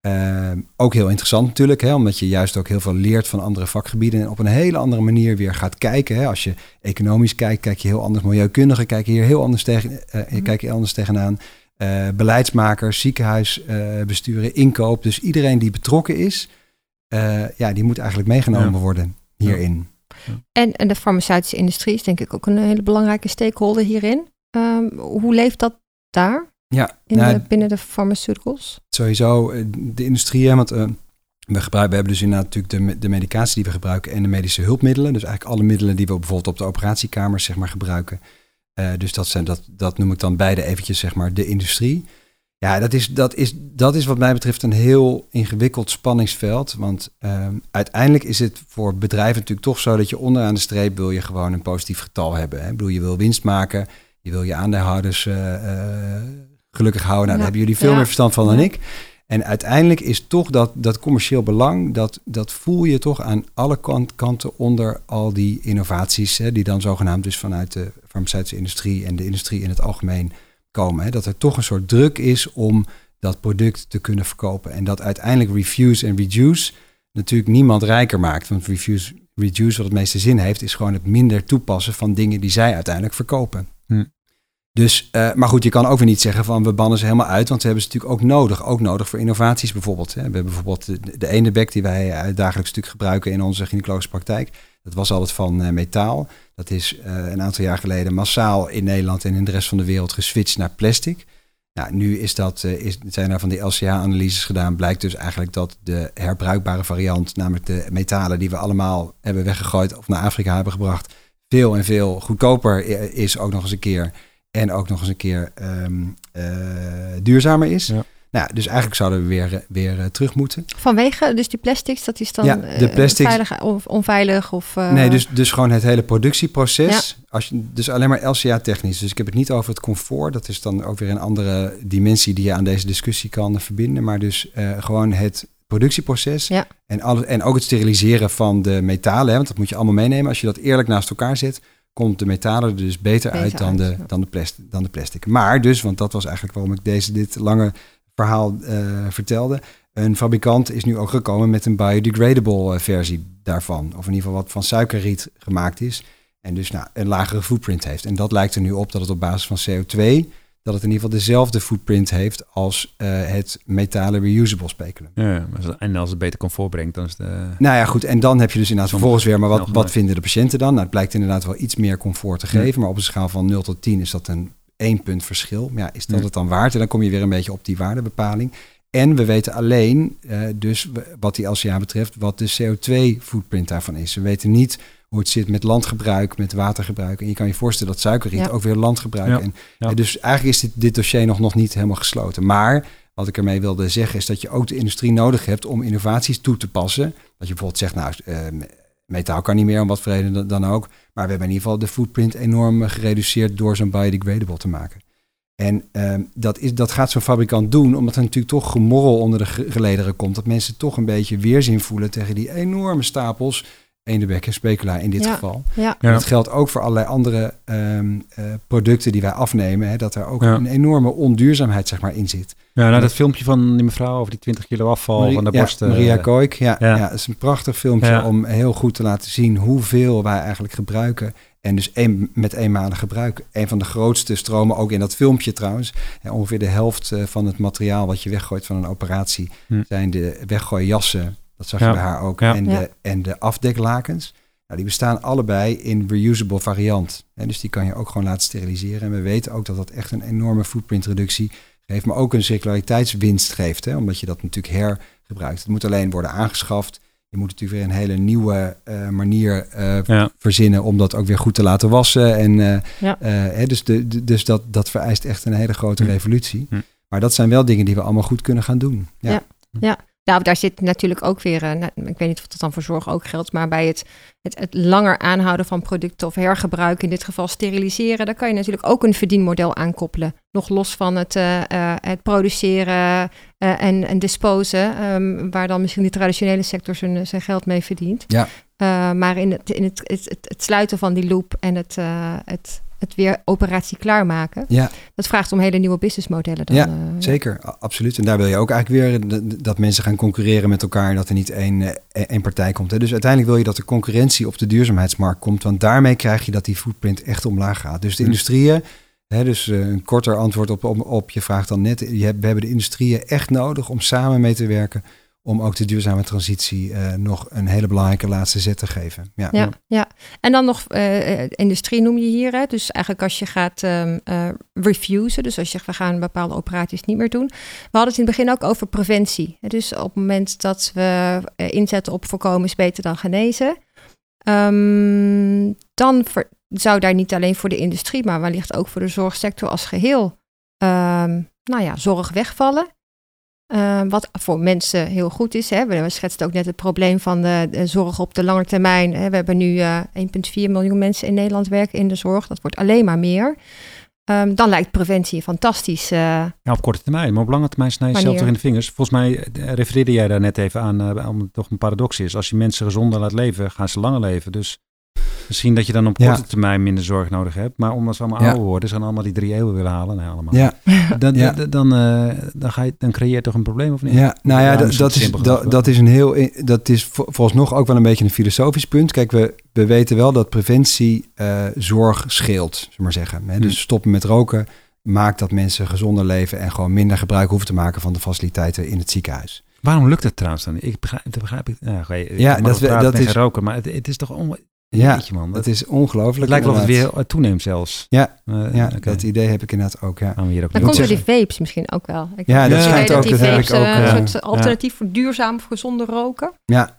Eh, ook heel interessant natuurlijk, hè, omdat je juist ook heel veel leert van andere vakgebieden en op een hele andere manier weer gaat kijken. Hè. Als je economisch kijkt, kijk je heel anders. Milieukundigen kijken hier heel anders tegen, eh, Mhm. kijk je anders tegenaan. Eh, beleidsmakers, ziekenhuisbesturen, inkoop. Dus iedereen die betrokken is, eh, ja, die moet eigenlijk meegenomen Ja. worden hierin. En, en de farmaceutische industrie is denk ik ook een hele belangrijke stakeholder hierin. Ehm, hoe leeft dat daar Ja, in nou, de, binnen de pharmaceuticals? sowieso eh, de industrie, want eh, we, gebruiken, we hebben dus inderdaad natuurlijk de, de medicatie die we gebruiken en de medische hulpmiddelen. Dus eigenlijk alle middelen die we bijvoorbeeld op de operatiekamers zeg maar, gebruiken. Eh, dus dat, zijn, dat, dat noem ik dan beide eventjes zeg maar, de industrie. Ja, dat is, dat, is, dat is wat mij betreft een heel ingewikkeld spanningsveld. Want ehm, uiteindelijk is het voor bedrijven natuurlijk toch zo dat je onderaan de streep wil je gewoon een positief getal hebben. Hè? Ik bedoel, je wil winst maken, je wil je aandeelhouders eh, eh, gelukkig houden. Nou, Ja. daar hebben jullie veel Ja. meer verstand van dan Ja. ik. En uiteindelijk is toch dat, dat commercieel belang, dat, dat voel je toch aan alle kant, kanten onder al die innovaties, hè, die dan zogenaamd dus vanuit de farmaceutische industrie en de industrie in het algemeen komen. Hè. Dat er toch een soort druk is om dat product te kunnen verkopen. En dat uiteindelijk refuse en reduce natuurlijk niemand rijker maakt. Want refuse, reduce, wat het meeste zin heeft, is gewoon het minder toepassen van dingen die zij uiteindelijk verkopen. Hm. Dus, eh, maar goed, je kan ook weer niet zeggen van we bannen ze helemaal uit, want ze hebben ze natuurlijk ook nodig. Ook nodig voor innovaties bijvoorbeeld. Hè. We hebben bijvoorbeeld de, ene bek die wij eh, dagelijks stuk gebruiken in onze gynaecologische praktijk. Dat was altijd van eh, metaal. Dat is een aantal jaar geleden massaal in Nederland en in de rest van de wereld geswitcht naar plastic. Nou, nu is dat, is, zijn er van die LCA-analyses gedaan. Blijkt dus eigenlijk dat de herbruikbare variant, namelijk de metalen die we allemaal hebben weggegooid of naar Afrika hebben gebracht, veel en veel goedkoper is ook nog eens een keer. En ook nog eens een keer ehm, eh, duurzamer is. Ja. Nou, dus eigenlijk zouden we weer, eh, weer eh, terug moeten. Vanwege, dus die plastics, dat is dan Ja, de eh, plastics- veilig of onveilig of... eh, Nee, dus, dus gewoon het hele productieproces. Als je, dus alleen maar LCA-technisch. Dus ik heb het niet over het comfort. Dat is dan ook weer een andere dimensie die je aan deze discussie kan verbinden. Maar dus eh, gewoon het productieproces. Ja. En, alle, en ook het steriliseren van de metalen. Hè, want dat moet je allemaal meenemen. Als je dat eerlijk naast elkaar zet, komt de metalen er dus beter, Beter uit, dan, uit, de, ja. dan, de plastic, dan de plastic. Maar dus, want dat was eigenlijk waarom ik deze, dit lange verhaal eh, vertelde. Een fabrikant is nu ook gekomen met een biodegradable eh, versie daarvan. Of in ieder geval wat van suikerriet gemaakt is. En dus nou, een lagere footprint heeft. En dat lijkt er nu op dat het op basis van CO2... dat het in ieder geval dezelfde footprint heeft als eh, het metalen reusable speculum. Ja, en als het beter comfort brengt, dan is de... Nou ja, goed. En dan heb je dus inderdaad vervolgens weer... maar wat, wat vinden de patiënten dan? Nou, het blijkt inderdaad wel iets meer comfort te Ja. geven... maar op een schaal van 0 tot 10 is dat een één punt verschil. Maar ja, is dat Ja. het dan waard? En dan kom je weer een beetje op die waardebepaling. En we weten alleen, eh, dus wat die LCA betreft, wat de CO2-footprint daarvan is. We weten niet hoe het zit met landgebruik, met watergebruik. En je kan je voorstellen dat suikerriet Ja. ook weer landgebruik. Ja. En, Ja. dus eigenlijk is dit, dit dossier nog, nog niet helemaal gesloten. Maar wat ik ermee wilde zeggen is dat je ook de industrie nodig hebt om innovaties toe te passen. Dat je bijvoorbeeld zegt, nou, eh, metaal kan niet meer, om wat voor reden dan- ook. Maar we hebben in ieder geval de footprint enorm gereduceerd door zo'n biodegradable te maken. En ehm, dat, is, dat gaat zo'n fabrikant doen, omdat er natuurlijk toch gemorrel onder de ge- gelederen komt. Dat mensen toch een beetje weerzin voelen tegen die enorme stapels eendenbekken, specula in dit Ja. geval. Ja, Ja. Dat geldt ook voor allerlei andere ehm, eh, producten die wij afnemen. Hè, dat er ook Ja. een enorme onduurzaamheid zeg maar, in zit. Ja, nou dat filmpje van die mevrouw over die 20 kilo afval Marie- van de ja, borst. eh, Maria Koik, ja, ja. het is een prachtig filmpje Ja. om heel goed te laten zien hoeveel wij eigenlijk gebruiken. En dus een, met eenmalig gebruik. Een van de grootste stromen, ook in dat filmpje trouwens. Hè, ongeveer de helft eh, van het materiaal wat je weggooit van een operatie... Hm. zijn de weggooijassen, dat zag je Ja. bij haar ook, Ja. en, de, en de afdeklakens. Nou, die bestaan allebei in reusable variant. Hè, dus die kan je ook gewoon laten steriliseren. En we weten ook dat dat echt een enorme footprintreductie geeft, maar ook een circulariteitswinst geeft. Hè, omdat je dat natuurlijk hergebruikt. Het moet alleen worden aangeschaft. Je moet natuurlijk weer een hele nieuwe eh, manier eh, Ja. verzinnen om dat ook weer goed te laten wassen. En, eh, Ja. eh, hè, dus de, de- dus dat, dat vereist echt een hele grote Hm. revolutie. Hm. Maar dat zijn wel dingen die we allemaal goed kunnen gaan doen. Ja. Ja. Nou, daar zit natuurlijk ook weer, nou, ik weet niet of dat dan voor zorg ook geldt, maar bij het, het, het langer aanhouden van producten of hergebruik, in dit geval steriliseren, daar kan je natuurlijk ook een verdienmodel aankoppelen. Nog los van het, eh, eh, het produceren en, en disposen, ehm, waar dan misschien de traditionele sector zijn, zijn geld mee verdient. Ja. Maar in, het, in het, het, sluiten van die loop en het, het, het weer operatie klaarmaken, Ja, dat vraagt om hele nieuwe businessmodellen. Dan, Ja, eh, zeker, absoluut. En daar wil je ook eigenlijk weer dat mensen gaan concurreren met elkaar, dat er niet één, eh, één partij komt. Hè. Dus uiteindelijk wil je dat er concurrentie op de duurzaamheidsmarkt komt, want daarmee krijg je dat die footprint echt omlaag gaat. Dus de Hm. industrieën, hè, dus eh, een korter antwoord op, op, op je vraag dan net, je hebt, we hebben de industrieën echt nodig om samen mee te werken, om ook de duurzame transitie eh, nog een hele belangrijke laatste zet te geven. Ja, Ja. En dan nog eh, eh, industrie noem je hier. Hè? Dus eigenlijk als je gaat eh, refusen, dus als je zegt we gaan bepaalde operaties niet meer doen. We hadden het in het begin ook over preventie. Dus op het moment dat we inzetten op voorkomen is beter dan genezen. ehm, dan zou daar niet alleen voor de industrie, maar wellicht ook voor de zorgsector als geheel, ehm, nou ja, zorg wegvallen. Eh, wat voor mensen heel goed is. Hè. We schetsten ook net het probleem van de, de zorg op de lange termijn. Hè. We hebben nu eh 1,4 miljoen mensen in Nederland werken in de zorg. Dat wordt alleen maar meer. Ehm, dan lijkt preventie fantastisch. eh, Ja, op korte termijn, maar op lange termijn snij je zelf toch in de vingers. Volgens mij eh, refereerde jij daar net even aan, eh, omdat het toch een paradox is. Als je mensen gezonder laat leven, gaan ze langer leven. Dus misschien dat je dan op Ja. korte termijn minder zorg nodig hebt. Maar omdat ze allemaal Ja. ouder worden, ze gaan allemaal die drie eeuwen willen halen. Nee, allemaal. ja. *laughs* Dan, Ja. dan, dan, eh, dan, ga je, dan creëer je toch een probleem of niet? Ja, nou ja, dat, is, dat, is een heel. Dat is vo- vooralsnog ook wel een beetje een filosofisch punt. Kijk, we, we weten wel dat preventie eh, zorg scheelt, zullen we maar zeggen. Hè? Dus stoppen met roken maakt dat mensen gezonder leven en gewoon minder gebruik hoeven te maken van de faciliteiten in het ziekenhuis. Waarom lukt het trouwens dan? Ik begrijp, ik. Ja, dat we- dat is- maar het, het is toch on... Ja, Jeetje, man. Dat Dat, is ongelooflijk. het lijkt wel of het weer toeneemt zelfs. Ja, Eh, Ja, oké. dat idee heb ik inderdaad ook. Ja. Gaan we hier ook Dan komt door die vapes misschien ook wel. Ik Ja, dat schijnt ook, dat heb ik eh, een soort alternatief voor duurzaam gezonde roken. Ja.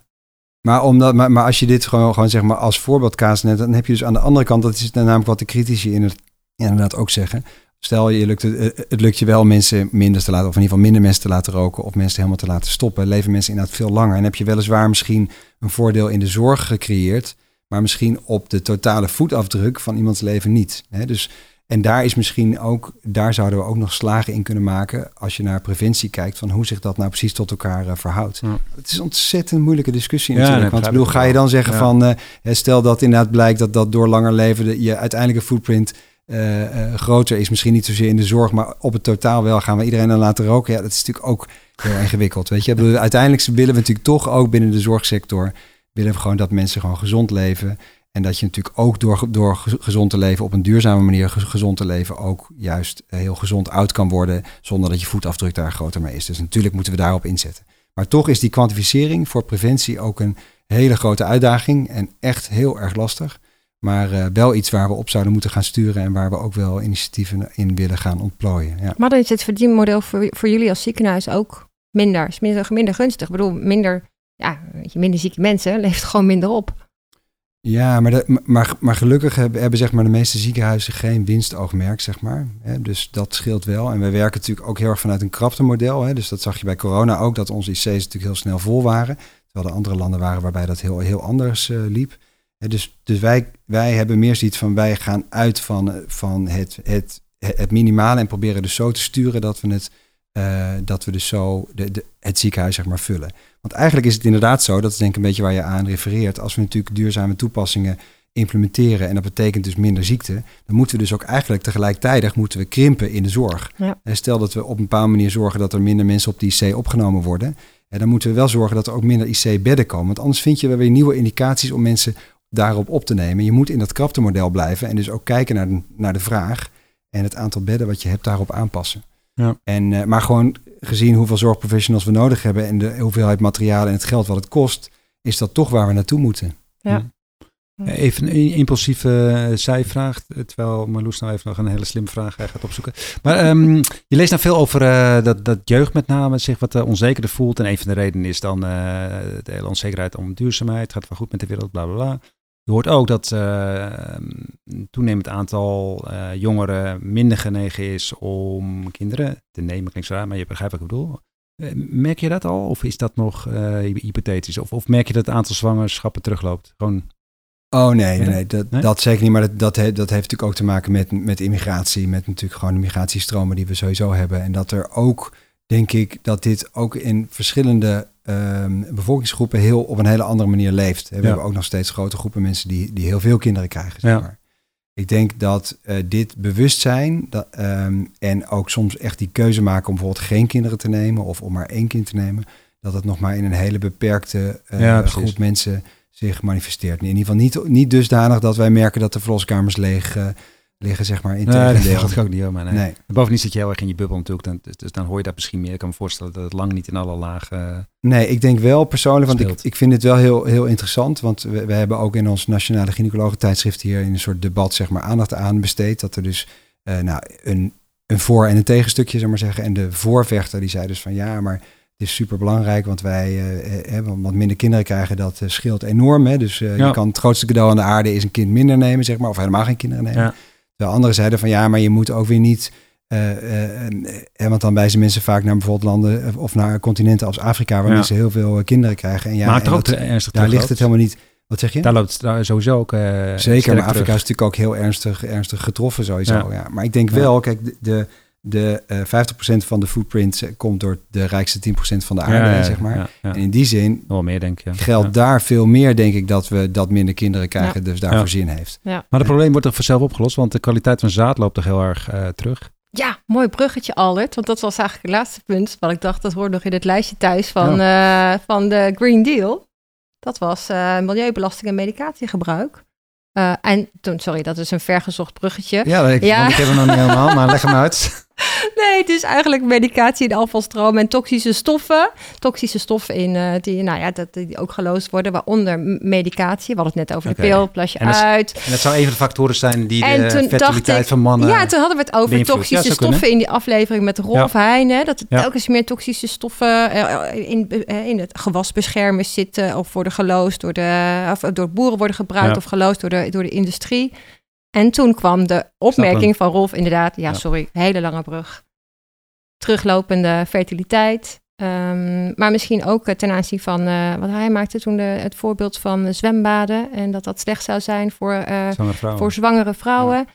Maar, omdat, maar, maar als je dit gewoon, gewoon zeg maar als voorbeeldkaas net, dan heb je dus aan de andere kant, dat is namelijk wat de critici in het, inderdaad ook zeggen. Stel, je lukt het, eh, het lukt je wel mensen minder te laten, of in ieder geval minder mensen te laten roken, of mensen helemaal te laten stoppen, leven mensen inderdaad veel langer. En heb je weliswaar misschien een voordeel in de zorg gecreëerd, maar misschien op de totale voetafdruk van iemands leven niet. Hè? Dus, en daar is misschien ook, daar zouden we ook nog slagen in kunnen maken als je naar preventie kijkt, van hoe zich dat nou precies tot elkaar eh, verhoudt. Ja. Het is een ontzettend moeilijke discussie natuurlijk. want ik bedoel, ga je dan zeggen Ja. van, eh, stel dat inderdaad blijkt dat dat door langer leven de, je uiteindelijke footprint eh, groter is. Misschien niet zozeer in de zorg, maar op het totaal wel. Gaan we iedereen dan laten roken? Ja, dat is natuurlijk ook heel ingewikkeld. Weet je, uiteindelijk willen we natuurlijk toch ook binnen de zorgsector willen we gewoon dat mensen gewoon gezond leven. En dat je natuurlijk ook door, door ge- gezond te leven, op een duurzame manier ge- gezond te leven, ook juist heel gezond oud kan worden, zonder dat je voetafdruk daar groter mee is. Dus natuurlijk moeten we daarop inzetten. Maar toch is die kwantificering voor preventie ook een hele grote uitdaging en echt heel erg lastig. Maar eh, wel iets waar we op zouden moeten gaan sturen en waar we ook wel initiatieven in willen gaan ontplooien. Ja. Maar dan is het verdienmodel voor, voor jullie als ziekenhuis ook minder, is minder, minder gunstig. Ik bedoel, minder, ja, je, minder zieke mensen levert gewoon minder op. Ja, maar, maar, maar gelukkig hebben, hebben zeg maar, de meeste ziekenhuizen geen winstoogmerk, zeg maar. Dus dat scheelt wel. En we werken natuurlijk ook heel erg vanuit een kraptemodel. Hè, dus dat zag je bij corona ook, dat onze IC's natuurlijk heel snel vol waren. Terwijl er andere landen waren waarbij dat heel, heel anders eh, liep. Dus dus wij, wij hebben meer zoiets van, wij gaan uit van, eh, van het, het, het minimale en proberen dus zo te sturen dat we het eh, dat we dus zo de, de, het ziekenhuis zeg maar vullen. Want eigenlijk is het inderdaad zo, dat is denk ik een beetje waar je aan refereert. Als we natuurlijk duurzame toepassingen implementeren en dat betekent dus minder ziekte, dan moeten we dus ook eigenlijk tegelijkertijd moeten we krimpen in de zorg. Ja. En stel dat we op een bepaalde manier zorgen dat er minder mensen op die IC opgenomen worden, en dan moeten we wel zorgen dat er ook minder IC-bedden komen. Want anders vind je wel weer nieuwe indicaties om mensen daarop op te nemen. Je moet in dat kraptenmodel blijven en dus ook kijken naar de, naar de vraag en het aantal bedden wat je hebt daarop aanpassen. Ja. En, eh, maar gewoon gezien hoeveel zorgprofessionals we nodig hebben en de hoeveelheid materialen en het geld wat het kost, is dat toch waar we naartoe moeten. Ja. Even een impulsieve eh, zijvraag, eh, terwijl Marloes nou even nog een hele slimme vraag gaat opzoeken. Maar ehm, je leest nou veel over eh, dat, dat jeugd met name zich wat onzekerder voelt. En een van de redenen is dan eh, de hele onzekerheid om duurzaamheid. Het gaat wel goed met de wereld, bla bla bla. Je hoort ook dat eh, een toenemend aantal eh, jongeren minder genegen is om kinderen te nemen. Klinkt zo raar, maar je begrijpt wat ik bedoel. Eh, Merk je dat al? Of is dat nog hypothetisch? Of, of merk je dat het aantal zwangerschappen terugloopt? Gewoon Oh nee, Ja? nee, dat, Nee? dat zeker niet. Maar dat, dat, he- dat heeft natuurlijk ook te maken met, met immigratie. Met natuurlijk gewoon de migratiestromen die we sowieso hebben. En dat er ook, denk ik, dat dit ook in verschillende ehm, bevolkingsgroepen heel op een hele andere manier leeft. We Ja. hebben ook nog steeds grote groepen mensen die, die heel veel kinderen krijgen. Zeg Ja. maar. Ik denk dat eh, dit bewustzijn dat, ehm, en ook soms echt die keuze maken om bijvoorbeeld geen kinderen te nemen of om maar één kind te nemen, dat het nog maar in een hele beperkte eh, Ja, groep mensen zich manifesteert. In ieder geval niet, niet dusdanig dat wij merken dat de verloskamers leeg eh, liggen, zeg maar. In Nee, dat ik ook niet. Maar nee. Nee. Bovendien zit je heel erg in je bubbel natuurlijk. Dan, dus, dus dan hoor je dat misschien meer. Ik kan me voorstellen dat het lang niet in alle lagen... eh, Nee, ik denk wel persoonlijk, want ik, Speelt. ik vind het wel heel, heel interessant. Want we, we hebben ook in ons nationale gynaecologen tijdschrift hier in een soort debat zeg maar aandacht aan besteed. Dat er dus eh, nou, een, een voor- en een tegenstukje, zeg maar zeggen. En de voorvechter die zei dus van ja, maar het is super belangrijk, want wij eh, eh, wat minder kinderen krijgen, dat eh, scheelt enorm. Hè? Dus Ja. je kan het grootste cadeau aan de aarde is een kind minder nemen, zeg maar, of helemaal geen kinderen nemen. Ja. Terwijl anderen zeiden van ja, maar je moet ook weer niet. eh, want dan wijzen mensen vaak naar bijvoorbeeld landen of naar continenten als Afrika, waar Ja. mensen heel veel kinderen krijgen. En ja, maar en ook dat- ernstig daar ligt het helemaal niet. Wat zeg je? Daar loopt het daar sowieso ook Zeker, maar Afrika terug. is natuurlijk ook heel ernstig, ernstig getroffen sowieso. Ja. Ja. Maar ik denk wel, kijk, de, de, de eh 50% van de footprint eh, komt door de rijkste 10% van de aarde, Ja, ja, zeg maar. Ja, ja. En in die zin Wel meer denk ik. geldt Ja. daar veel meer, denk ik, dat we dat minder kinderen krijgen, dus daarvoor Ja. zin heeft. Maar het probleem wordt toch vanzelf opgelost, want de kwaliteit van zaad loopt toch heel erg eh, terug. Ja, mooi bruggetje, Albert. Want dat was eigenlijk het laatste punt. Wat ik dacht, dat hoort nog in het lijstje thuis van, eh, van de Green Deal. Dat was eh, milieubelasting en medicatiegebruik. Eh, en toen, sorry, dat is een vergezocht bruggetje. Ja, ik, Ja. want ik heb hem nog niet helemaal, *laughs* maar leg hem uit. *laughs* Nee, het is eigenlijk medicatie in afvalstroom en toxische stoffen. Toxische stoffen in, eh, die, nou ja, dat, die ook geloosd worden, waaronder medicatie. We hadden het net over de pil, plas je En dat is- uit. En dat zou een van de factoren zijn die En de fertiliteit ik- van mannen... ja, toen hadden we het over. Ja, toxische stoffen in die aflevering met Rolf Heijnen. Dat er Ja. telkens meer toxische stoffen eh, in, eh, in het gewasbeschermers zitten of worden geloosd door, de, of door boeren worden gebruikt Ja. of geloosd door de, door de industrie. En toen kwam de opmerking van Rolf inderdaad, ja, Ja. sorry, hele lange brug. Teruglopende fertiliteit. Ehm, maar misschien ook eh, ten aanzien van, eh, wat hij maakte toen de, het voorbeeld van zwembaden. En dat dat slecht zou zijn voor, eh, Zwangere vrouwen. voor zwangere vrouwen.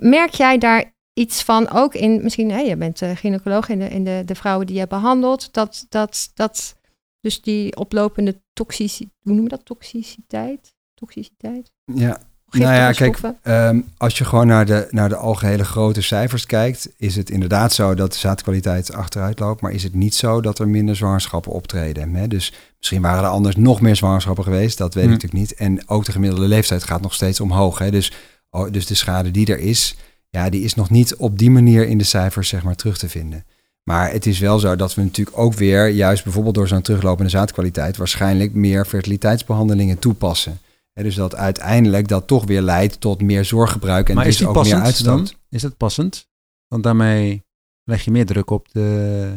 Merk jij daar iets van ook in, misschien, hè, je bent uh, gynaecoloog in, de, in de, de vrouwen die je behandelt, dat, dat, dat dus die oplopende toxiciteit, hoe noem je dat, toxiciteit? Toxiciteit? Ja, nou ja, kijk, ehm, als je gewoon naar de, naar de algehele grote cijfers kijkt, is het inderdaad zo dat de zaadkwaliteit achteruit loopt, maar is het niet zo dat er minder zwangerschappen optreden. Hè? Dus misschien waren er anders nog meer zwangerschappen geweest, dat weet ik natuurlijk niet. En ook de gemiddelde leeftijd gaat nog steeds omhoog. Hè? Dus, oh, dus de schade die er is, ja, die is nog niet op die manier in de cijfers zeg maar, terug te vinden. Maar het is wel zo dat we natuurlijk ook weer, juist bijvoorbeeld door zo'n teruglopende zaadkwaliteit, waarschijnlijk meer fertiliteitsbehandelingen toepassen. Dus dat uiteindelijk dat toch weer leidt tot meer zorggebruik en maar dus is die ook meer uitstoot. dan? Is dat passend? Want daarmee leg je meer druk op de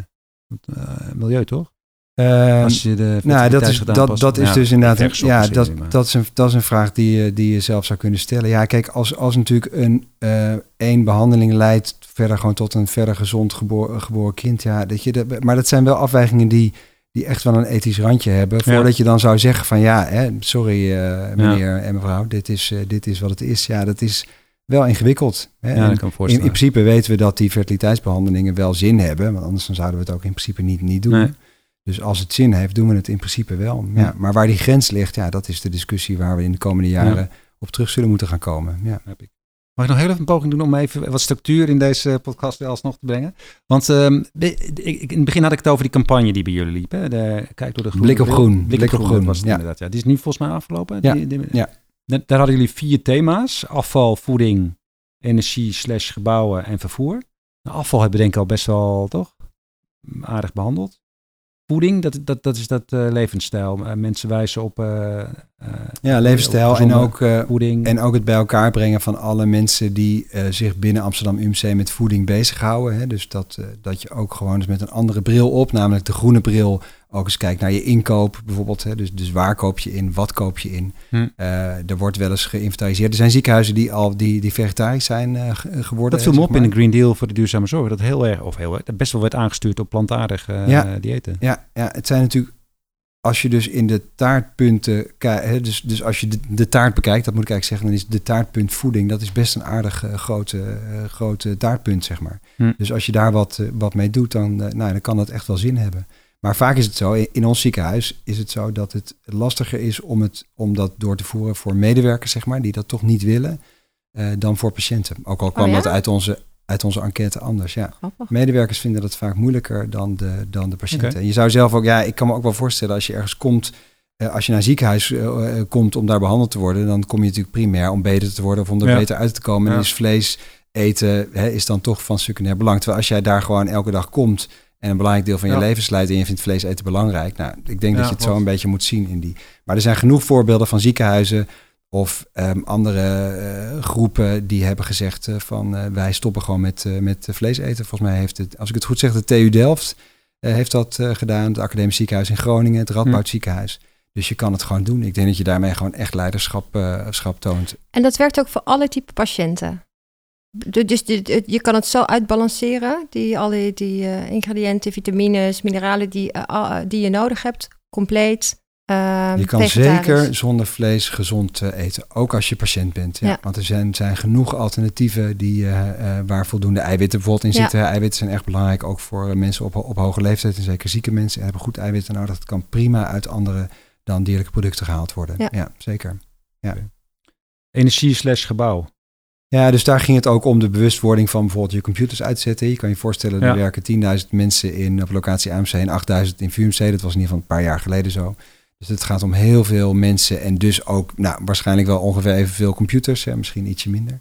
eh, milieu, toch? Ehm, Als je de nou, dat is, dat, dat is Ja, dus inderdaad, ja, dat, dat, is een, dat is een vraag die, je- die je zelf zou kunnen stellen. Ja, kijk, als, als natuurlijk een eh, één behandeling leidt verder gewoon tot een verder gezond geboren, geboren kind, ja, dat je dat, maar dat zijn wel afwegingen die, die echt wel een ethisch randje hebben, Ja. voordat je dan zou zeggen van ja, hè, sorry eh, meneer en mevrouw, dit is, eh, dit is wat het is. Ja, dat is, wel ingewikkeld. Hè? Ja, En dat kan in, in principe weten we dat die fertiliteitsbehandelingen wel zin hebben. Want anders dan zouden we het ook in principe niet, niet doen. Nee. Dus als het zin heeft, doen we het in principe wel. Ja, Ja. maar waar die grens ligt, ja, dat is de discussie waar we in de komende jaren op terug zullen moeten gaan komen. Ja. Heb ik. Mag ik nog heel even een poging doen om even wat structuur in deze podcast wel alsnog te brengen? Want ehm, in het begin had ik het over die campagne die bij jullie liep. Hè? De, kijk door de groene Blik op groen. Blik, Blik op op groen, groen, was het ja. inderdaad. Ja. Die is nu volgens mij afgelopen. Ja, Die- die- ja. Daar daar hadden jullie vier thema's. Afval, voeding, energie, slash gebouwen en vervoer. Nou, afval hebben we denk ik al best wel, toch? Aardig behandeld. Voeding, dat, dat, dat is dat eh, levensstijl. Eh, mensen wijzen op eh, ja, levensstijl en ook, voeding. en ook het bij elkaar brengen van alle mensen die zich binnen Amsterdam UMC met voeding bezighouden. Hè? Dus dat, dat je ook gewoon eens met een andere bril op, namelijk de groene bril, ook eens kijkt naar je inkoop bijvoorbeeld. Hè? Dus, dus waar koop je in, wat koop je in. Hm. Eh, er wordt wel eens geïnventariseerd. Er zijn ziekenhuizen die al die, die vegetarisch zijn eh, ge- geworden. Dat viel me op in de Green Deal voor de duurzame zorg. Dat heel erg, of heel erg, dat best wel werd aangestuurd op plantaardig eh Ja. diëten. Ja, ja, het zijn natuurlijk. Als je dus in de taartpunten. ki- hè, Dus, dus als je de, de taart bekijkt, dat moet ik eigenlijk zeggen, dan is de taartpunt voeding. Dat is best een aardig eh, grote, eh, grote taartpunt, zeg maar. Hm. Dus als je daar wat, eh, wat mee doet, dan, eh, nou, dan kan dat echt wel zin hebben. Maar vaak is het zo, in ons ziekenhuis is het zo dat het lastiger is om, het, om dat door te voeren voor medewerkers, zeg maar, die dat toch niet willen, eh, dan voor patiënten. Ook al kwam ja? dat uit onze, uit onze enquête anders, ja. Grappig. Medewerkers vinden dat vaak moeilijker dan de, dan de patiënten. En je zou zelf ook, ja, ik kan me ook wel voorstellen als je ergens komt, eh, als je naar een ziekenhuis eh, komt om daar behandeld te worden, dan kom je natuurlijk primair om beter te worden of om er Ja. beter uit te komen. En is vlees eten hè, is dan toch van secundair belang. Terwijl als jij daar gewoon elke dag komt en een belangrijk deel van je Ja. leven slijt en je vindt vlees eten belangrijk. Nou, ik denk Ja, dat je het zo een beetje moet zien in die. Maar er zijn genoeg voorbeelden van ziekenhuizen of ehm, andere eh, groepen die hebben gezegd eh, van eh, wij stoppen gewoon met, eh, met vlees eten. Volgens mij heeft het, als ik het goed zeg, de TU Delft eh, heeft dat gedaan. Het Academisch Ziekenhuis in Groningen, het Radboud Hm. Ziekenhuis. Dus je kan het gewoon doen. Ik denk dat je daarmee gewoon echt leiderschap schap toont. En dat werkt ook voor alle type patiënten. Dus de- je kan het zo uitbalanceren, die, al die, die eh, ingrediënten, vitamines, mineralen die, eh, ah, die je nodig hebt, compleet. ehm, Je kan zeker zonder vlees gezond eh, eten, ook als je patiënt bent. Ja. Ja. Want er zijn, zijn genoeg alternatieven die, eh, eh, waar voldoende eiwitten bijvoorbeeld in Ja. zitten. Eiwitten zijn echt belangrijk, ook voor eh, mensen op, op hoge leeftijd en zeker zieke mensen hebben goed eiwitten nodig. Dat kan prima uit andere dan dierlijke producten gehaald worden. Ja, Ja. zeker. Energie slash gebouw. Ja, dus daar ging het ook om de bewustwording van bijvoorbeeld je computers uitzetten. Je kan je voorstellen, er Ja. werken 10.000 mensen in op locatie AMC en 8.000 in VUMC. Dat was in ieder geval een paar jaar geleden zo. Dus het gaat om heel veel mensen en dus ook nou, waarschijnlijk wel ongeveer evenveel computers, hè, misschien ietsje minder.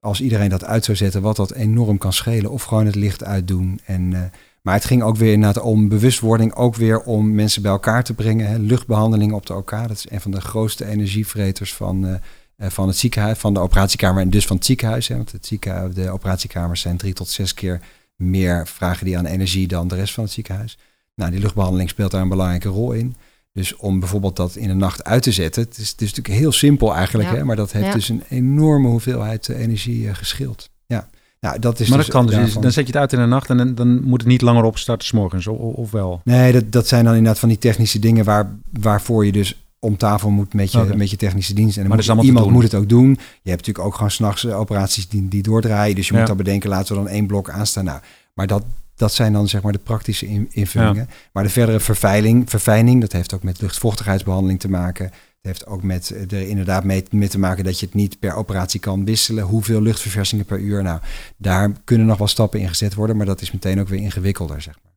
Als iedereen dat uit zou zetten, wat dat enorm kan schelen. Of gewoon het licht uitdoen. En, eh, maar het ging ook weer inderdaad om bewustwording, ook weer om mensen bij elkaar te brengen. Hè. Luchtbehandeling op de OK, dat is een van de grootste energievreters van, eh, van het ziekenhuis, van de operatiekamer en dus van het ziekenhuis. Hè. Want het ziekenhuis, de operatiekamers zijn drie tot zes keer meer vragen die aan energie dan de rest van het ziekenhuis. Nou, die luchtbehandeling speelt daar een belangrijke rol in. Dus om bijvoorbeeld dat in de nacht uit te zetten, het is, het is natuurlijk heel simpel eigenlijk, Ja. hè, maar dat heeft Ja. dus een enorme hoeveelheid eh, energie eh, geschild. Ja, nou, dat is maar dus dat kan dus. daarvan- Dan zet je het uit in de nacht en dan, dan moet het niet langer opstarten 's morgens, of, of wel? Nee, dat, dat zijn dan inderdaad van die technische dingen waar, waarvoor je dus om tafel moet met je, met je technische dienst. En dan moet, iemand moet het ook doen. Je hebt natuurlijk ook gewoon s'nachts operaties die, die doordraaien. Dus je Ja. moet dan bedenken, laten we dan één blok aanstaan. Nou, maar dat, dat zijn dan zeg maar de praktische in- invullingen. Maar de verdere verfijning, verfijning, dat heeft ook met luchtvochtigheidsbehandeling te maken. Het heeft ook met eh, er inderdaad mee, mee te maken dat je het niet per operatie kan wisselen. Hoeveel luchtverversingingen per uur. Nou, daar kunnen nog wel stappen in gezet worden, maar dat is meteen ook weer ingewikkelder, zeg maar.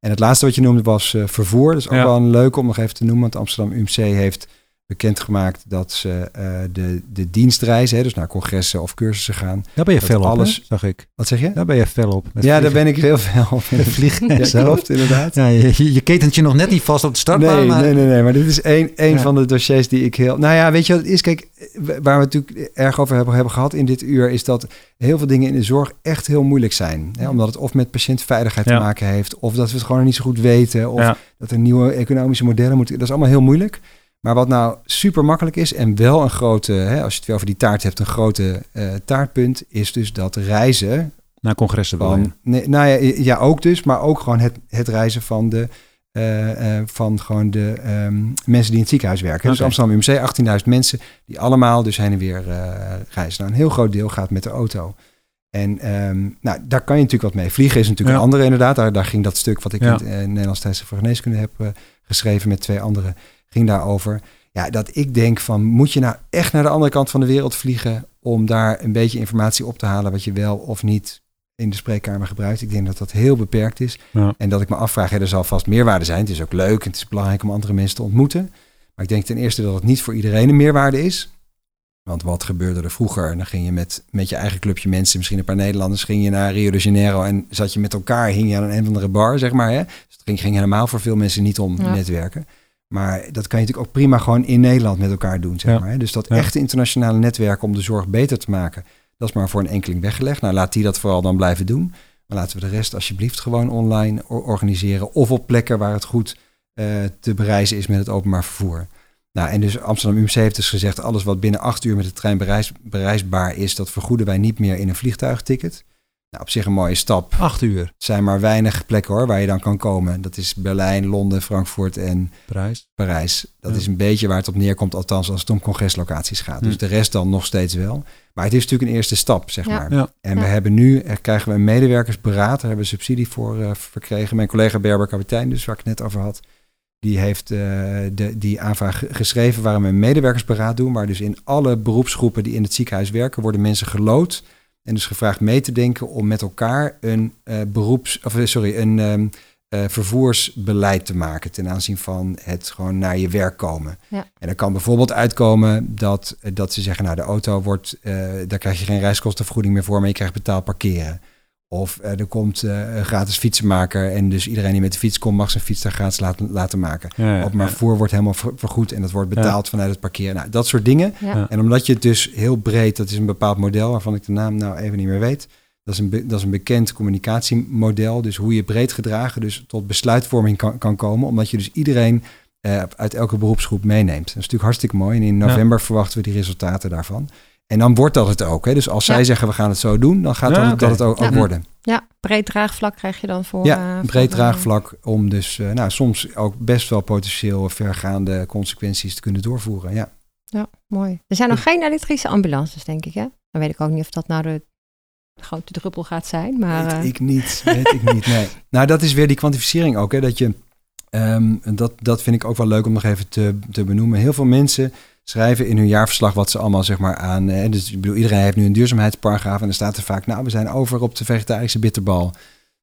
En het laatste wat je noemde was eh, vervoer. Dat is ook Ja. wel een leuk om nog even te noemen, want Amsterdam UMC heeft bekendgemaakt dat ze eh, de, de dienstreizen, hè, dus naar congressen of cursussen gaan. Daar ben je fel op, alles- hè, zag ik. Wat zeg je? Daar ben je fel op. ja, daar ben ik heel veel op. *laughs* Met vliegen en Ja, zo. klopt, inderdaad. Ja, je, je, ketent je nog net niet vast op de startbaan, Nee, maar... nee, nee, nee, maar dit is één, één Ja. van de dossiers die ik heel... Nou ja, weet je wat het is? Kijk, waar we het natuurlijk erg over hebben, hebben gehad in dit uur... is dat heel veel dingen in de zorg echt heel moeilijk zijn. Hè? Omdat het of met patiëntveiligheid te maken heeft... of dat we het gewoon niet zo goed weten... of dat er nieuwe economische modellen moeten... Dat is allemaal heel moeilijk. Maar wat nou super makkelijk is en wel een grote... Hè, als je het weer over die taart hebt, een grote eh, taartpunt... is dus dat reizen Naar congressen van, nee, nou ja, ja, ook dus, maar ook gewoon het, het reizen van de eh, eh, van gewoon de ehm, mensen die in het ziekenhuis werken. Dus Oké. Amsterdam UMC, 18.000 mensen die allemaal dus heen en weer reizen. Nou, een heel groot deel gaat met de auto. En ehm, nou, daar kan je natuurlijk wat mee. Vliegen is natuurlijk Ja. een andere inderdaad. Daar, daar ging dat stuk wat ik Ja. in het Nederlands Tijdschrift voor Geneeskunde heb geschreven met twee anderen, ging daarover. Ja, dat ik denk van, moet je nou echt naar de andere kant van de wereld vliegen om daar een beetje informatie op te halen wat je wel of niet in de spreekkamer gebruikt? Ik denk dat dat heel beperkt is. Ja. En dat ik me afvraag, hè, er zal vast meerwaarde zijn. Het is ook leuk en het is belangrijk om andere mensen te ontmoeten. Maar ik denk ten eerste dat het niet voor iedereen een meerwaarde is. Want wat gebeurde er vroeger? Dan ging je met, met je eigen clubje mensen, misschien een paar Nederlanders, ging je naar Rio de Janeiro en zat je met elkaar, hing je aan een of andere bar, zeg maar. Hè? Dus het ging, ging helemaal voor veel mensen niet om Ja. netwerken. Maar dat kan je natuurlijk ook prima gewoon in Nederland met elkaar doen, zeg Ja. maar. Dus dat echte internationale netwerk om de zorg beter te maken, dat is maar voor een enkeling weggelegd. Nou, laat die dat vooral dan blijven doen. Maar laten we de rest alsjeblieft gewoon online organiseren. Of op plekken waar het goed eh, te bereizen is met het openbaar vervoer. Nou, en dus Amsterdam UMC heeft dus gezegd... alles wat binnen acht uur met de trein bereis, bereisbaar is... dat vergoeden wij niet meer in een vliegtuigticket. Nou, op zich een mooie stap. Acht uur. Het zijn maar weinig plekken hoor, waar je dan kan komen. Dat is Berlijn, Londen, Frankfurt en Prijs. Parijs. Dat Ja. is een beetje waar het op neerkomt, althans als het om congreslocaties gaat. Hm. Dus de rest dan nog steeds wel. Maar het is natuurlijk een eerste stap, zeg Ja. maar. Ja. En we hebben nu, er krijgen we een medewerkersberaad, daar hebben we subsidie voor eh, verkregen. Mijn collega Berber Kapitein, dus waar ik het net over had, die heeft eh, de, die aanvraag ge- geschreven waarin we een medewerkersberaad doen. Waar dus in alle beroepsgroepen die in het ziekenhuis werken, worden mensen gelood. En dus gevraagd mee te denken om met elkaar een eh, beroeps, of eh, sorry, een ehm, eh, vervoersbeleid te maken ten aanzien van het gewoon naar je werk komen. Ja. En er kan bijvoorbeeld uitkomen dat, dat ze zeggen, nou de auto wordt, daar krijg je geen reiskostenvergoeding meer voor, maar je krijgt betaald parkeren. Of eh, er komt eh, een gratis fietsenmaker en dus iedereen die met de fiets komt mag zijn fiets daar gratis laten, laten maken. Ja, ja, Op maar ja. vervoer wordt helemaal ver- vergoed en dat wordt betaald vanuit het parkeren. Nou, dat soort dingen. En omdat je het dus heel breed, dat is een bepaald model waarvan ik de naam nou even niet meer weet. Dat is een, be- dat is een bekend communicatiemodel. Dus hoe je breed gedragen dus tot besluitvorming kan, kan komen. Omdat je dus iedereen eh, uit elke beroepsgroep meeneemt. Dat is natuurlijk hartstikke mooi. En in november verwachten we die resultaten daarvan. En dan wordt dat het ook. Hè? Dus als zij zeggen we gaan het zo doen, dan gaat Ja, dat, het ook, ook worden. Ja, breed draagvlak krijg je dan voor. Ja, eh, een breed voor, draagvlak om dus eh, nou, soms ook best wel potentieel vergaande consequenties te kunnen doorvoeren. Ja. Ja, mooi. Er zijn nog geen elektrische ambulances, denk ik, hè? Dan weet ik ook niet of dat nou de grote druppel gaat zijn, maar... weet eh, ik niet, weet ik niet, nee. *laughs* Nou, dat is weer die kwantificering ook, hè, dat je, ehm, dat, dat vind ik ook wel leuk om nog even te, te benoemen. Heel veel mensen schrijven in hun jaarverslag wat ze allemaal zeg maar aan, dus ik bedoel, iedereen heeft nu een duurzaamheidsparagraaf en er staat er vaak, nou, we zijn over op de vegetarische bitterbal.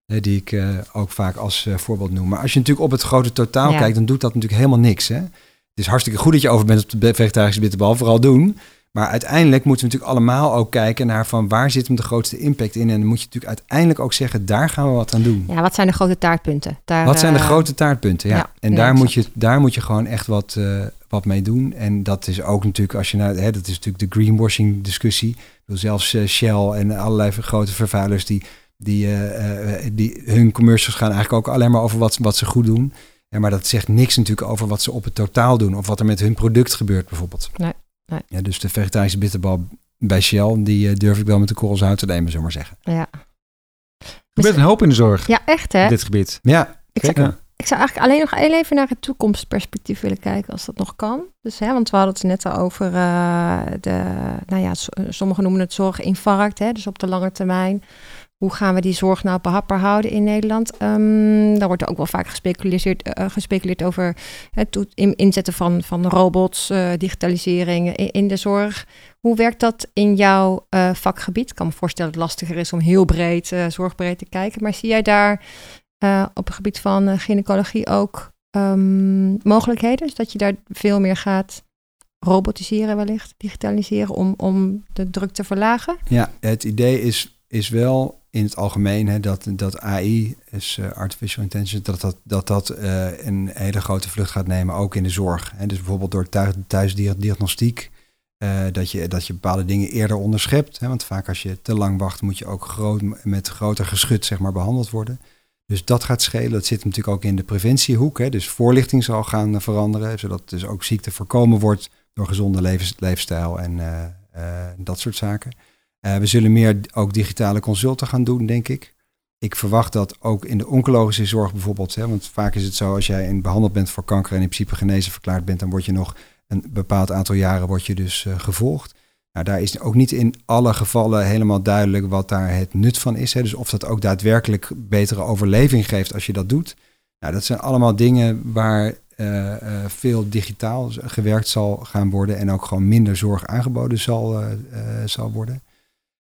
Die ik eh, ook vaak als eh, voorbeeld noem. Maar als je natuurlijk op het grote totaal Ja. kijkt, dan doet dat natuurlijk helemaal niks. Hè? Het is hartstikke goed dat je over bent op de vegetarische bitterbal, vooral doen. Maar uiteindelijk moeten we natuurlijk allemaal ook kijken naar van waar zit hem de grootste impact in. En dan moet je natuurlijk uiteindelijk ook zeggen, daar gaan we wat aan doen. Ja, wat zijn de grote taartpunten? Daar, wat zijn de eh, grote taartpunten? Ja. ja, en daar, moet je, daar moet je gewoon echt wat, eh, wat mee doen. En dat is ook natuurlijk, als je naar, hè, dat is natuurlijk de greenwashing discussie. Zelfs eh, Shell en allerlei grote vervuilers die, die, die hun commercials gaan eigenlijk ook alleen maar over wat, wat ze goed doen. Ja, maar dat zegt niks natuurlijk over wat ze op het totaal doen. Of wat er met hun product gebeurt bijvoorbeeld. Nee, nee. Ja, dus de vegetarische bitterbal bij Shell, die eh, durf ik wel met de korrels uit te nemen, zullen we maar zeggen. Ja. Er gebeurt een hoop in de zorg, ja, echt hè? op dit gebied. Ja, Ik zou, ik zou eigenlijk alleen nog heel even naar het toekomstperspectief willen kijken, als dat nog kan. Dus, hè, want we hadden het net al over eh, de, nou ja, sommigen noemen het zorginfarct, hè, dus op de lange termijn. Hoe gaan we die zorg nou behapbaar houden in Nederland? Ehm, daar wordt ook wel vaak gespeculeerd, eh, gespeculeerd over het inzetten van, van robots, eh, digitalisering in, de zorg. Hoe werkt dat in jouw eh, vakgebied? Ik kan me voorstellen dat het lastiger is om heel breed, zorgbreed te kijken. Maar zie jij daar op het gebied van gynaecologie ook ehm, mogelijkheden? Dus dat je daar veel meer gaat robotiseren wellicht, digitaliseren om, om de druk te verlagen? Ja, het idee is, is wel in het algemeen hè, dat, dat AI, is eh, artificial intelligence, dat dat, dat, dat eh, een hele grote vlucht gaat nemen, ook in de zorg. Hè. Dus bijvoorbeeld door thuis, thuisdiagnostiek, eh, dat, je, dat je bepaalde dingen eerder onderschept. Hè, want vaak als je te lang wacht, moet je ook met groter geschut zeg maar, behandeld worden. Dus dat gaat schelen. Dat zit natuurlijk ook in de preventiehoek. Hè. Dus voorlichting zal gaan veranderen, zodat dus ook ziekte voorkomen wordt door gezonde levens, leefstijl en dat soort zaken. Eh, we zullen meer ook digitale consulten gaan doen, denk ik. ik verwacht dat ook in de oncologische zorg bijvoorbeeld, hè, want vaak is het zo als jij in behandeld bent voor kanker en in principe genezen verklaard bent, dan word je nog een bepaald aantal jaren word je dus uh, gevolgd. Nou, daar is ook niet in alle gevallen helemaal duidelijk wat daar het nut van is. Hè. Dus of dat ook daadwerkelijk betere overleving geeft als je dat doet. Nou, dat zijn allemaal dingen waar uh, veel digitaal gewerkt zal gaan worden en ook gewoon minder zorg aangeboden zal, zal worden.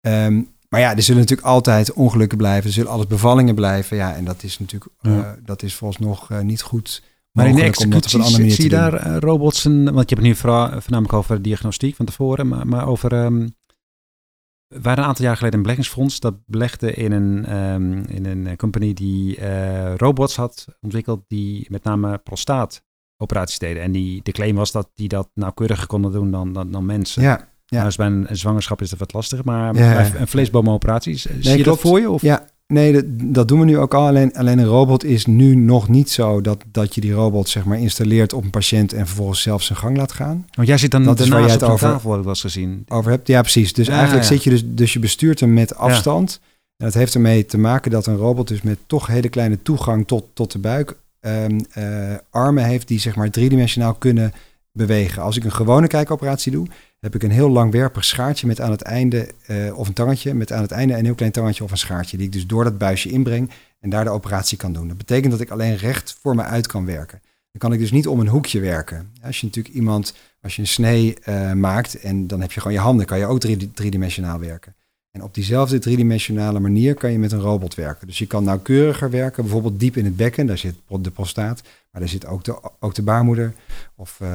Um, maar ja, er zullen natuurlijk altijd ongelukken blijven. Er zullen alles bevallingen blijven. Ja, en dat is natuurlijk, ja. dat is volgens nog niet goed maar in de executie zie je daar uh, robots, want je hebt het nu voornamelijk over diagnostiek van tevoren, maar, maar over, um, we waren een aantal jaar geleden een beleggingsfonds dat belegde in een, um, in een company die uh, robots had ontwikkeld die met name prostaatoperaties deden. En die, de claim was dat die dat nauwkeuriger konden doen dan, dan, dan mensen. Ja. Ja. Nou, dus bij een, zwangerschap is dat wat lastiger, maar bij een vleesbomenoperaties, nee, zie je dat voor je? Of? Ja, Nee, dat, dat, doen we nu ook al. Alleen, alleen een robot is nu nog niet zo dat, dat je die robot zeg maar installeert op een patiënt en vervolgens zelf zijn gang laat gaan. Want jij zit dan dat is waar jij het over tafel, wat ik was gezien. Over hebt. Ja, precies. Dus eigenlijk zit je dus, dus je bestuurt hem met afstand. En dat heeft ermee te maken dat een robot dus met toch hele kleine toegang tot, tot de buik um, uh, armen heeft die zeg maar driedimensionaal kunnen bewegen. Als ik een gewone kijkoperatie doe, heb ik een heel langwerpig schaartje met aan het einde, uh, of een tangetje, met aan het einde een heel klein tangetje of een schaartje, die ik dus door dat buisje inbreng en daar de operatie kan doen. Dat betekent dat ik alleen recht voor me uit kan werken. Dan kan ik dus niet om een hoekje werken. Als je natuurlijk iemand, als je een snee uh, maakt en dan heb je gewoon je handen, kan je ook drie, driedimensionaal werken. En op diezelfde driedimensionale manier kan je met een robot werken. Dus je kan nauwkeuriger werken, bijvoorbeeld diep in het bekken, daar zit de prostaat, maar daar zit ook de, ook de baarmoeder. Of, uh,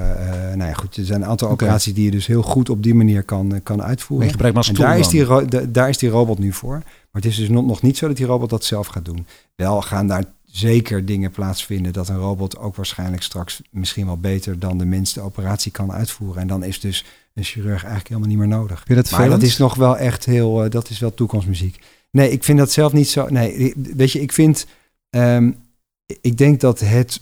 nou ja, goed, er zijn een aantal okay. operaties die je dus heel goed op die manier kan, uh, kan uitvoeren. Je gebruikt maar en daar is, die de, daar is die robot nu voor. Maar het is dus nog, nog niet zo dat die robot dat zelf gaat doen. Wel gaan daar zeker dingen plaatsvinden dat een robot ook waarschijnlijk straks misschien wel beter dan de mens de operatie kan uitvoeren. En dan is dus een chirurg eigenlijk helemaal niet meer nodig. Vind dat maar dat is nog wel echt heel, uh, dat is wel toekomstmuziek. Nee, ik vind dat zelf niet zo. Nee, weet je, ik vind, um, ik denk dat het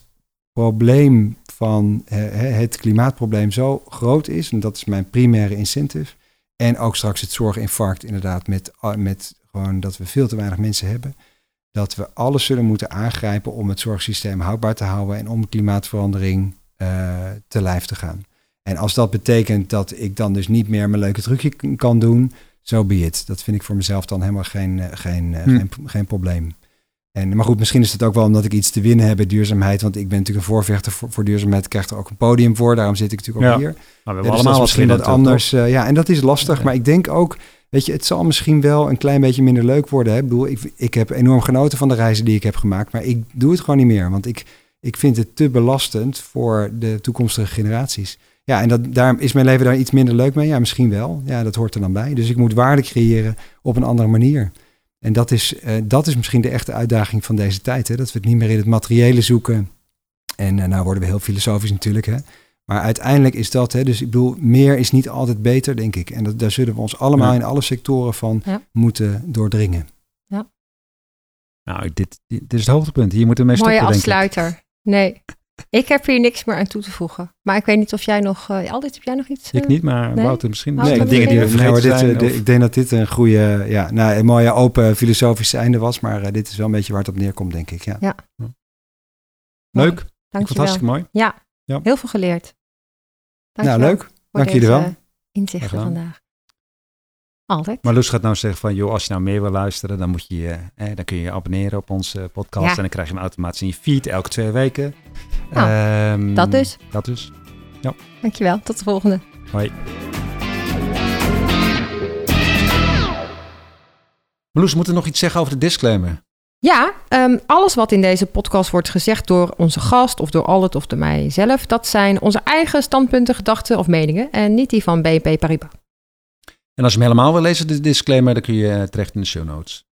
probleem van uh, het klimaatprobleem zo groot is, en dat is mijn primaire incentive. En ook straks het zorginfarct, inderdaad, met, uh, met gewoon dat we veel te weinig mensen hebben. Dat we alles zullen moeten aangrijpen om het zorgsysteem houdbaar te houden en om klimaatverandering uh, te lijf te gaan. En als dat betekent dat ik dan dus niet meer mijn leuke trucje kan doen, zo so be it. Dat vind ik voor mezelf dan helemaal geen, geen, hm. geen, geen probleem. En, maar goed, misschien is het ook wel omdat ik iets te winnen heb bij duurzaamheid. Want ik ben natuurlijk een voorvechter voor, voor duurzaamheid. Krijgt er ook een podium voor. Daarom zit ik natuurlijk ook ja. hier. Maar we hebben dus allemaal misschien wat anders. Uh, ja, en dat is lastig. Ja. Maar ik denk ook, weet je, het zal misschien wel een klein beetje minder leuk worden. Hè? Ik bedoel, ik, ik heb enorm genoten van de reizen die ik heb gemaakt. Maar ik doe het gewoon niet meer. Want ik, ik vind het te belastend voor de toekomstige generaties. Ja, en dat, daar is mijn leven daar iets minder leuk mee. Ja, misschien wel. Ja, dat hoort er dan bij. Dus ik moet waarde creëren op een andere manier. En dat is, uh, dat is misschien de echte uitdaging van deze tijd. Hè? Dat we het niet meer in het materiële zoeken. En uh, nou worden we heel filosofisch natuurlijk. Hè? Maar uiteindelijk is dat, hè, dus ik bedoel, meer is niet altijd beter, denk ik. En dat, daar zullen we ons allemaal ja. in alle sectoren van ja. moeten doordringen. Ja. Nou, dit, dit, is het hoogtepunt. Hier moeten we mee Mooie stoppen, afsluiter. Nee. Ik heb hier niks meer aan toe te voegen. Maar ik weet niet of jij nog... Uh, Aldit, heb jij nog iets? Uh, ik niet, maar nee? Wouter misschien. Nee, dingen die we vergeten dit, zijn, dit, Ik denk dat dit een goede... Ja, nou, een mooie open filosofische einde was. Maar uh, dit is wel een beetje waar het op neerkomt, denk ik. Ja. ja. Leuk. Dank je wel. hartstikke mooi. Ja, ja, heel veel geleerd. Dank nou, leuk. Dank jullie wel. inzichten vandaag. Altijd. Maar Loes gaat nou zeggen van, joh, als je nou meer wil luisteren, dan moet je, eh, dan kun je je abonneren op onze podcast. Ja. En dan krijg je hem automatisch in je feed elke twee weken. Nou, um, dat dus. Dat dus. Ja. Dankjewel. Tot de volgende. Hoi. Marloes, moeten we nog iets zeggen over de disclaimer? Ja, um, alles wat in deze podcast wordt gezegd door onze gast of door Albert of door mijzelf, dat zijn onze eigen standpunten, gedachten of meningen en niet die van BNP Paribas. En als je hem helemaal wil lezen, de disclaimer, dan kun je terecht in de show notes.